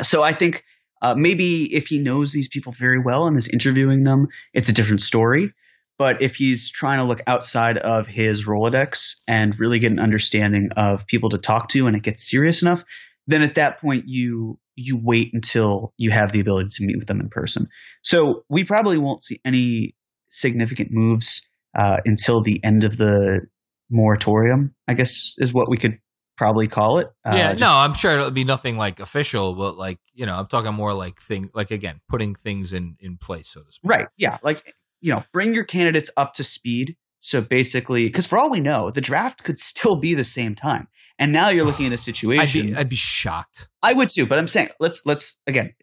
So I think uh, maybe if he knows these people very well and is interviewing them, it's a different story. But if he's trying to look outside of his Rolodex and really get an understanding of people to talk to and it gets serious enough, then at that point you you wait until you have the ability to meet with them in person. So we probably won't see any significant moves uh, until the end of the moratorium. I guess is what we could probably call it. Uh, yeah, just- no, I'm sure it'll be nothing like official, but like you know, I'm talking more like thing, like again, putting things in in place, so to speak. Right. Yeah. Like, you know, bring your candidates up to speed. So basically, because for all we know, the draft could still be the same time. And now you're looking at a [SIGHS] I'd situation. be I'd be shocked. I would too, but I'm saying let's let's again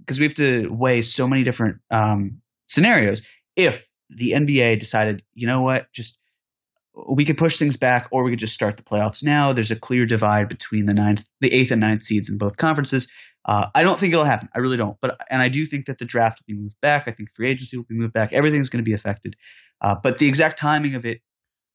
because we have to weigh so many different um, scenarios. If the NBA decided, you know what, just we could push things back, or we could just start the playoffs now. There's a clear divide between the ninth, the eighth, and ninth seeds in both conferences. Uh, I don't think it'll happen. I really don't. But and I do think that the draft will be moved back. I think free agency will be moved back. Everything's going to be affected. Uh, but the exact timing of it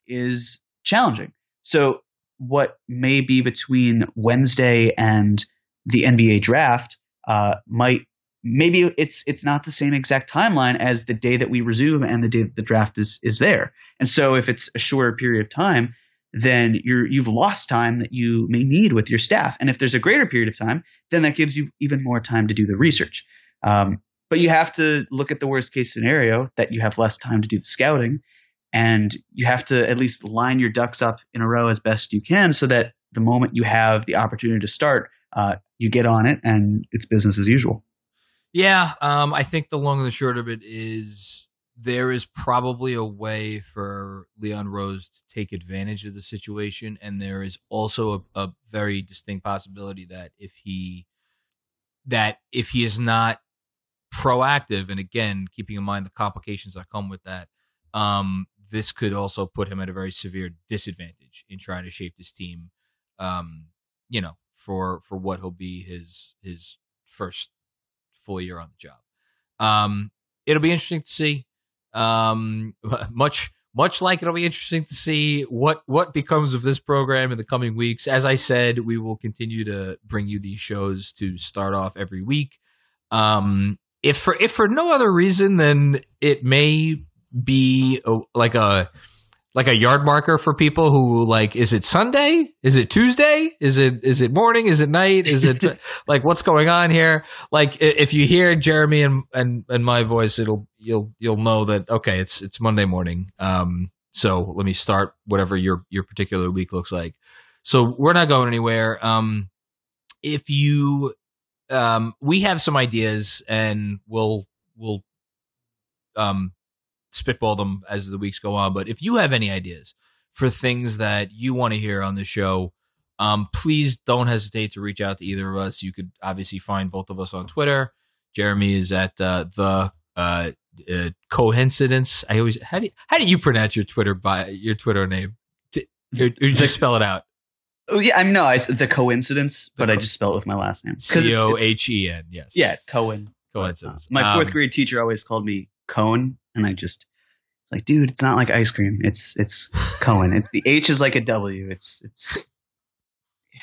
is challenging. So what may be between Wednesday and the NBA draft uh, might maybe it's it's not the same exact timeline as the day that we resume and the day that the draft is is there. And so if it's a shorter period of time, then you're you've lost time that you may need with your staff. And if there's a greater period of time, then that gives you even more time to do the research. Um, but you have to look at the worst case scenario that you have less time to do the scouting and you have to at least line your ducks up in a row as best you can so that the moment you have the opportunity to start, uh, you get on it and it's business as usual. Yeah, um, I think the long and the short of it is there is probably a way for Leon Rose to take advantage of the situation, and there is also a, a very distinct possibility that if he that if he is not proactive, and again, keeping in mind the complications that come with that, um, this could also put him at a very severe disadvantage in trying to shape this team. Um, you know, for for what he'll be his his first full year on the job. Um, it'll be interesting to see. Um, [LAUGHS] much much like it'll be interesting to see what what becomes of this program in the coming weeks. As I said, we will continue to bring you these shows to start off every week. Um, if for if for no other reason than it may be a, like a like a yard marker for people who like is it Sunday? Is it Tuesday? Is it is it morning? Is it night? Is it [LAUGHS] like what's going on here? Like if you hear Jeremy and and and my voice, it'll you'll you'll know that okay, it's it's Monday morning. Um so let me start whatever your your particular week looks like. So we're not going anywhere. Um if you um we have some ideas and we'll we'll um spitball them as the weeks go on. But if you have any ideas for things that you want to hear on the show, um, please don't hesitate to reach out to either of us. You could obviously find both of us on Twitter. Jeremy is at uh, the uh, uh, coincidence. I always how do you, how do you pronounce your Twitter by your Twitter name? T- Or, or you just spell it out. Oh yeah, I mean no, I the coincidence, but The I just spell it with my last name. C O H E N. Yes. Yeah, Cohen. Coincidence. My fourth Um, grade teacher always called me Cone, and I just it's like, dude, it's not like ice cream. It's it's Cohen. It, the H is like a W. It's it's Yeah.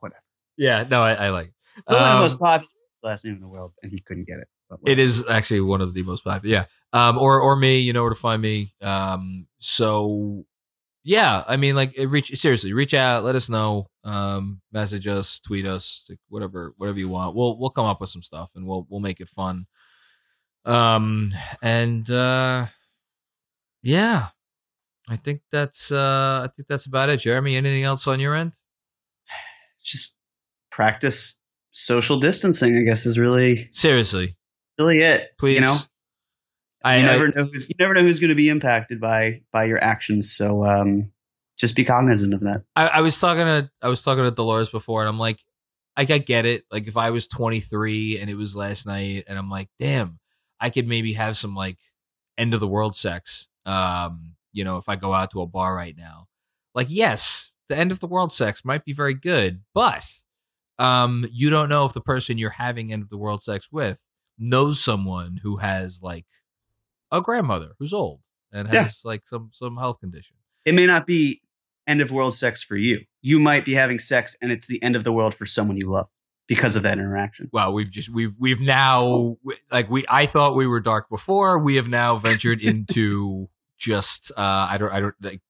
Whatever. Yeah, no, I, I like. It. it's Um, the most popular last name in the world, and he couldn't get it. It is actually one of the most popular. Yeah. Um, or or me, you know where to find me. Um, so yeah, I mean, like, reach seriously, reach out, let us know, um, message us, tweet us, whatever, whatever you want. We'll we'll come up with some stuff and we'll we'll make it fun. Um, and uh, yeah, I think that's uh, I think that's about it. Jeremy, anything else on your end? just practice social distancing. I guess is really Seriously, really it. please. you know, I, you I- never know who's you never know who's going to be impacted by by your actions. So um, just be cognizant of that. I, I was talking to I was talking to Dolores before, and I'm like, I, I get it. Like if I was 23 and it was last night, and I'm like, damn, I could maybe have some like end of the world sex. Um, you know, if I go out to a bar right now, like yes, the end of the world sex might be very good, but um, you don't know if the person you're having end of the world sex with knows someone who has like a grandmother who's old and has like some some health condition. It may not be end of world sex for you. You might be having sex, and it's the end of the world for someone you love because of that interaction. well we've just we've we've now like we i thought we were dark before we have now ventured into [LAUGHS] just uh i don't i don't like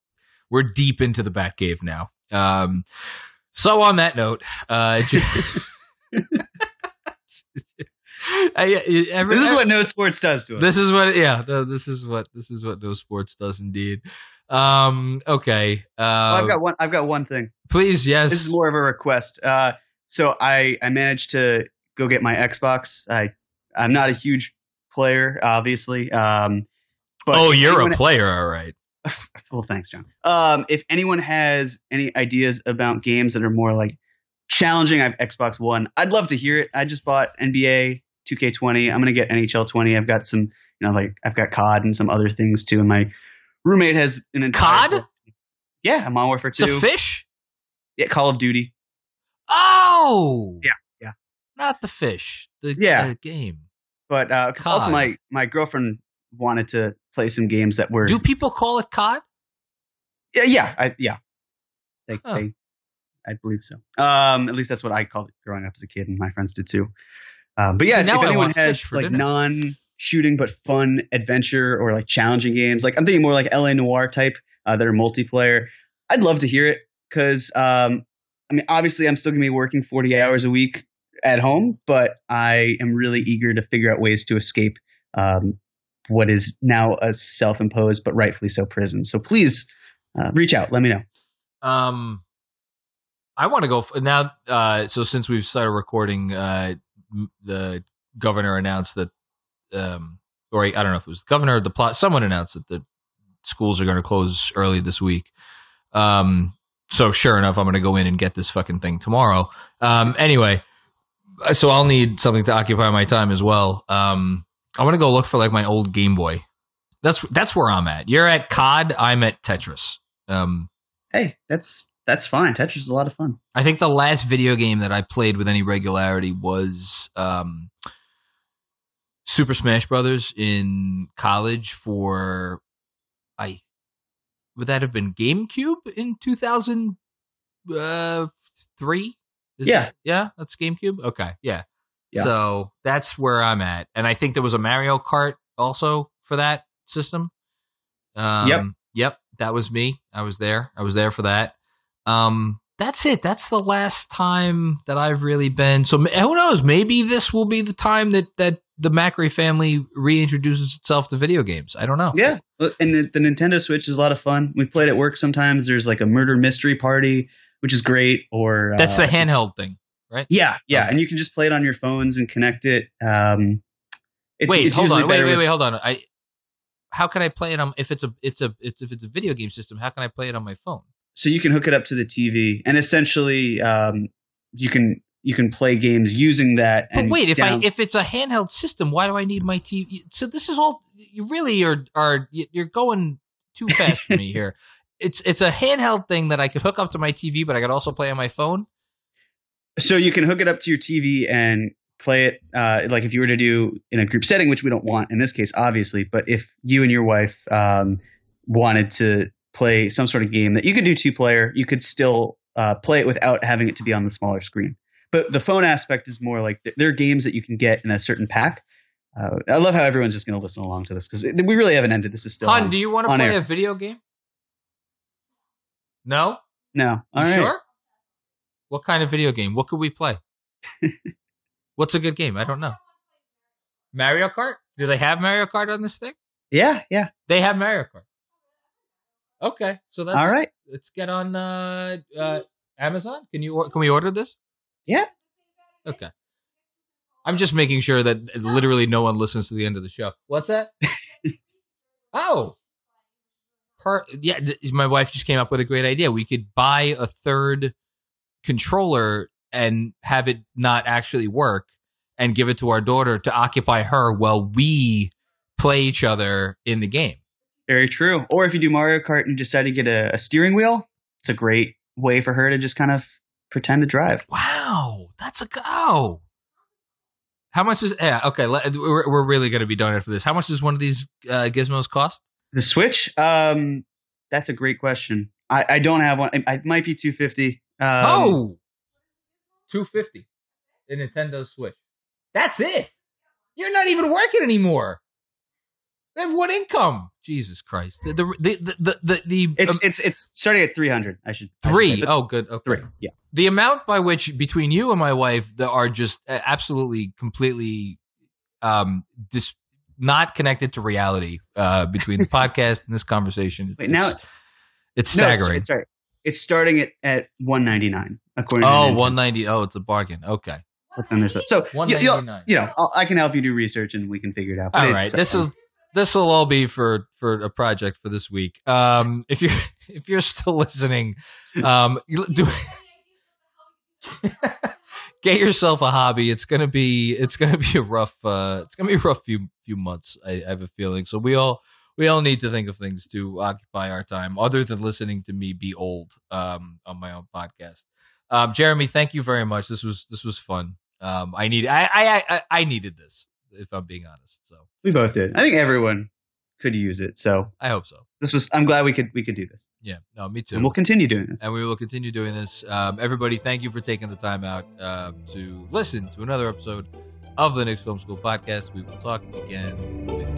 we're deep into the bat cave now um so on that note uh [LAUGHS] [LAUGHS] I, every, This is what no sports does to us. this is what yeah no, this is what this is what no sports does indeed um okay uh I've got one. I've got one thing. please yes This is more of a request. Uh, so I I managed to go get my Xbox. I I'm not a huge player, obviously. Um, but oh you're a player all right [LAUGHS] well, thanks, John. Um, if anyone has any ideas about games that are more like challenging, I have Xbox One. I'd love to hear it. I just bought NBA 2K20. I'm gonna get NHL 20. I've got some, you know, like I've got COD and some other things too. And my roommate has an entire COD? Yeah, Modern Warfare it's 2. a fish yeah, Call of Duty. Oh, Yeah, yeah. Not the fish. The, Yeah. the game. But uh 'cause also my my girlfriend wanted to play some games that were Do people call it COD? yeah yeah I, yeah they, Huh. they I believe so. Um, at least that's what I called it growing up as a kid, and my friends did too. Um, but yeah, See, if, now if I anyone has like dinner. non-shooting but fun adventure or like challenging games, like I'm thinking more like LA Noire type uh, that are multiplayer, I'd love to hear it because um, I mean, obviously, I'm still gonna be working 40 hours a week at home, but I am really eager to figure out ways to escape um, what is now a self-imposed but rightfully so prison. So please uh, reach out, let me know. Um, I want to go f- now. Uh, so since we've started recording, uh, the governor announced that, um, or I don't know if it was the governor or the plot. Someone announced that the schools are going to close early this week. Um, so sure enough, I'm going to go in and get this fucking thing tomorrow. Um, anyway, so I'll need something to occupy my time as well. Um, I want to go look for like my old Game Boy. That's that's where I'm at. You're at COD. I'm at Tetris. Um, Hey, that's that's fine. Tetris is a lot of fun. I think the last video game that I played with any regularity was um, Super Smash Brothers in college for I would that have been GameCube in two thousand three? Yeah. yeah, that's GameCube. Okay, yeah. Yeah. So that's where I'm at, and I think there was a Mario Kart also for that system. Um, Yep. Yep. That was me. I was there. I was there for that. Um, that's it. That's the last time that I've really been. So who knows? Maybe this will be the time that that the Macri family reintroduces itself to video games. I don't know. Yeah, and the, the Nintendo Switch is a lot of fun. We played at work sometimes. There's like a murder mystery party, which is great. Or That's uh, the handheld thing, right? Yeah, yeah, Okay. and you can just play it on your phones and connect it. Um, it's, wait, it's hold on. Wait, wait, wait. Hold on. I. How can I play it on if it's a it's a it's if it's a video game system? How can I play it on my phone? So you can hook it up to the TV, and essentially, um, you can you can play games using that. But And wait, if down- I if it's a handheld system, why do I need my TV? So this is all you really are are you're going too fast for me [LAUGHS] here. It's it's a handheld thing that I could hook up to my TV, but I could also play on my phone. so you can hook it up to your TV and play it uh, like if you were to do in a group setting, which we don't want in this case, obviously. But if you and your wife um, wanted to play some sort of game that you could do two player, you could still uh, play it without having it to be on the smaller screen. But the phone aspect is more like th- there are games that you can get in a certain pack. Uh, I love how everyone's just going to listen along to this because we really haven't ended. This is still Hun, on. do you want to play air. a video game? No, no. All right. sure. What kind of video game? What could we play? [LAUGHS] What's a good game? I don't know. Mario Kart? Do they have Mario Kart on this thing? Yeah, yeah. They have Mario Kart. Okay, so that's All right. Let's get on uh, uh, Amazon. Can you can we order this? Yeah. Okay. I'm just making sure that uh, literally no one listens to the end of the show. What's that? [LAUGHS] oh. Per- yeah, th- my wife just came up with a great idea. We could buy a third controller and have it not actually work and give it to our daughter to occupy her while we play each other in the game. Very true. Or if you do Mario Kart and you decide to get a, a steering wheel, it's a great way for her to just kind of pretend to drive. Wow, that's a go. How much is yeah? Okay, let, we're we're really going to be done after this. How much does one of these uh, gizmos cost? The Switch, um, that's a great question. I, I don't have one. It, it might be two fifty. Um, oh, two fifty. The Nintendo Switch. That's it. You're not even working anymore. They have one income. Jesus Christ. The the the the the, the, it's um, it's it's starting at three hundred. I should I should three. say, Oh, good. Okay. three. Yeah. the amount by which between you and my wife that are just uh, absolutely completely um dis- not connected to reality uh between the [LAUGHS] podcast and this conversation Wait, it's, now- it's No, staggering it's, sorry. It's starting at at one ninety nine according. to oh. 190 oh it's a bargain okay But then there's that. So you, 199. you know, I'll, I can help you do research and we can figure it out. All this uh, is this will all be for for a project for this week um if you're [LAUGHS] if you're still listening um do [LAUGHS] get yourself a hobby. It's gonna be it's gonna be a rough uh it's gonna be a rough few few months. I, I have a feeling. So we all we all need to think of things to occupy our time other than listening to me be old um on my own podcast. Um Jeremy, thank you very much. This was this was fun. Um I need I I I, I needed this if I'm being honest. So we both did. I think everyone could use it. So I hope so. this was. I'm glad we could we could do this, Yeah. No, me too. and we'll continue doing this. and we will continue doing this. Um, everybody, thank you for taking the time out uh, to listen to another episode of the Knicks Film School podcast. We will talk again with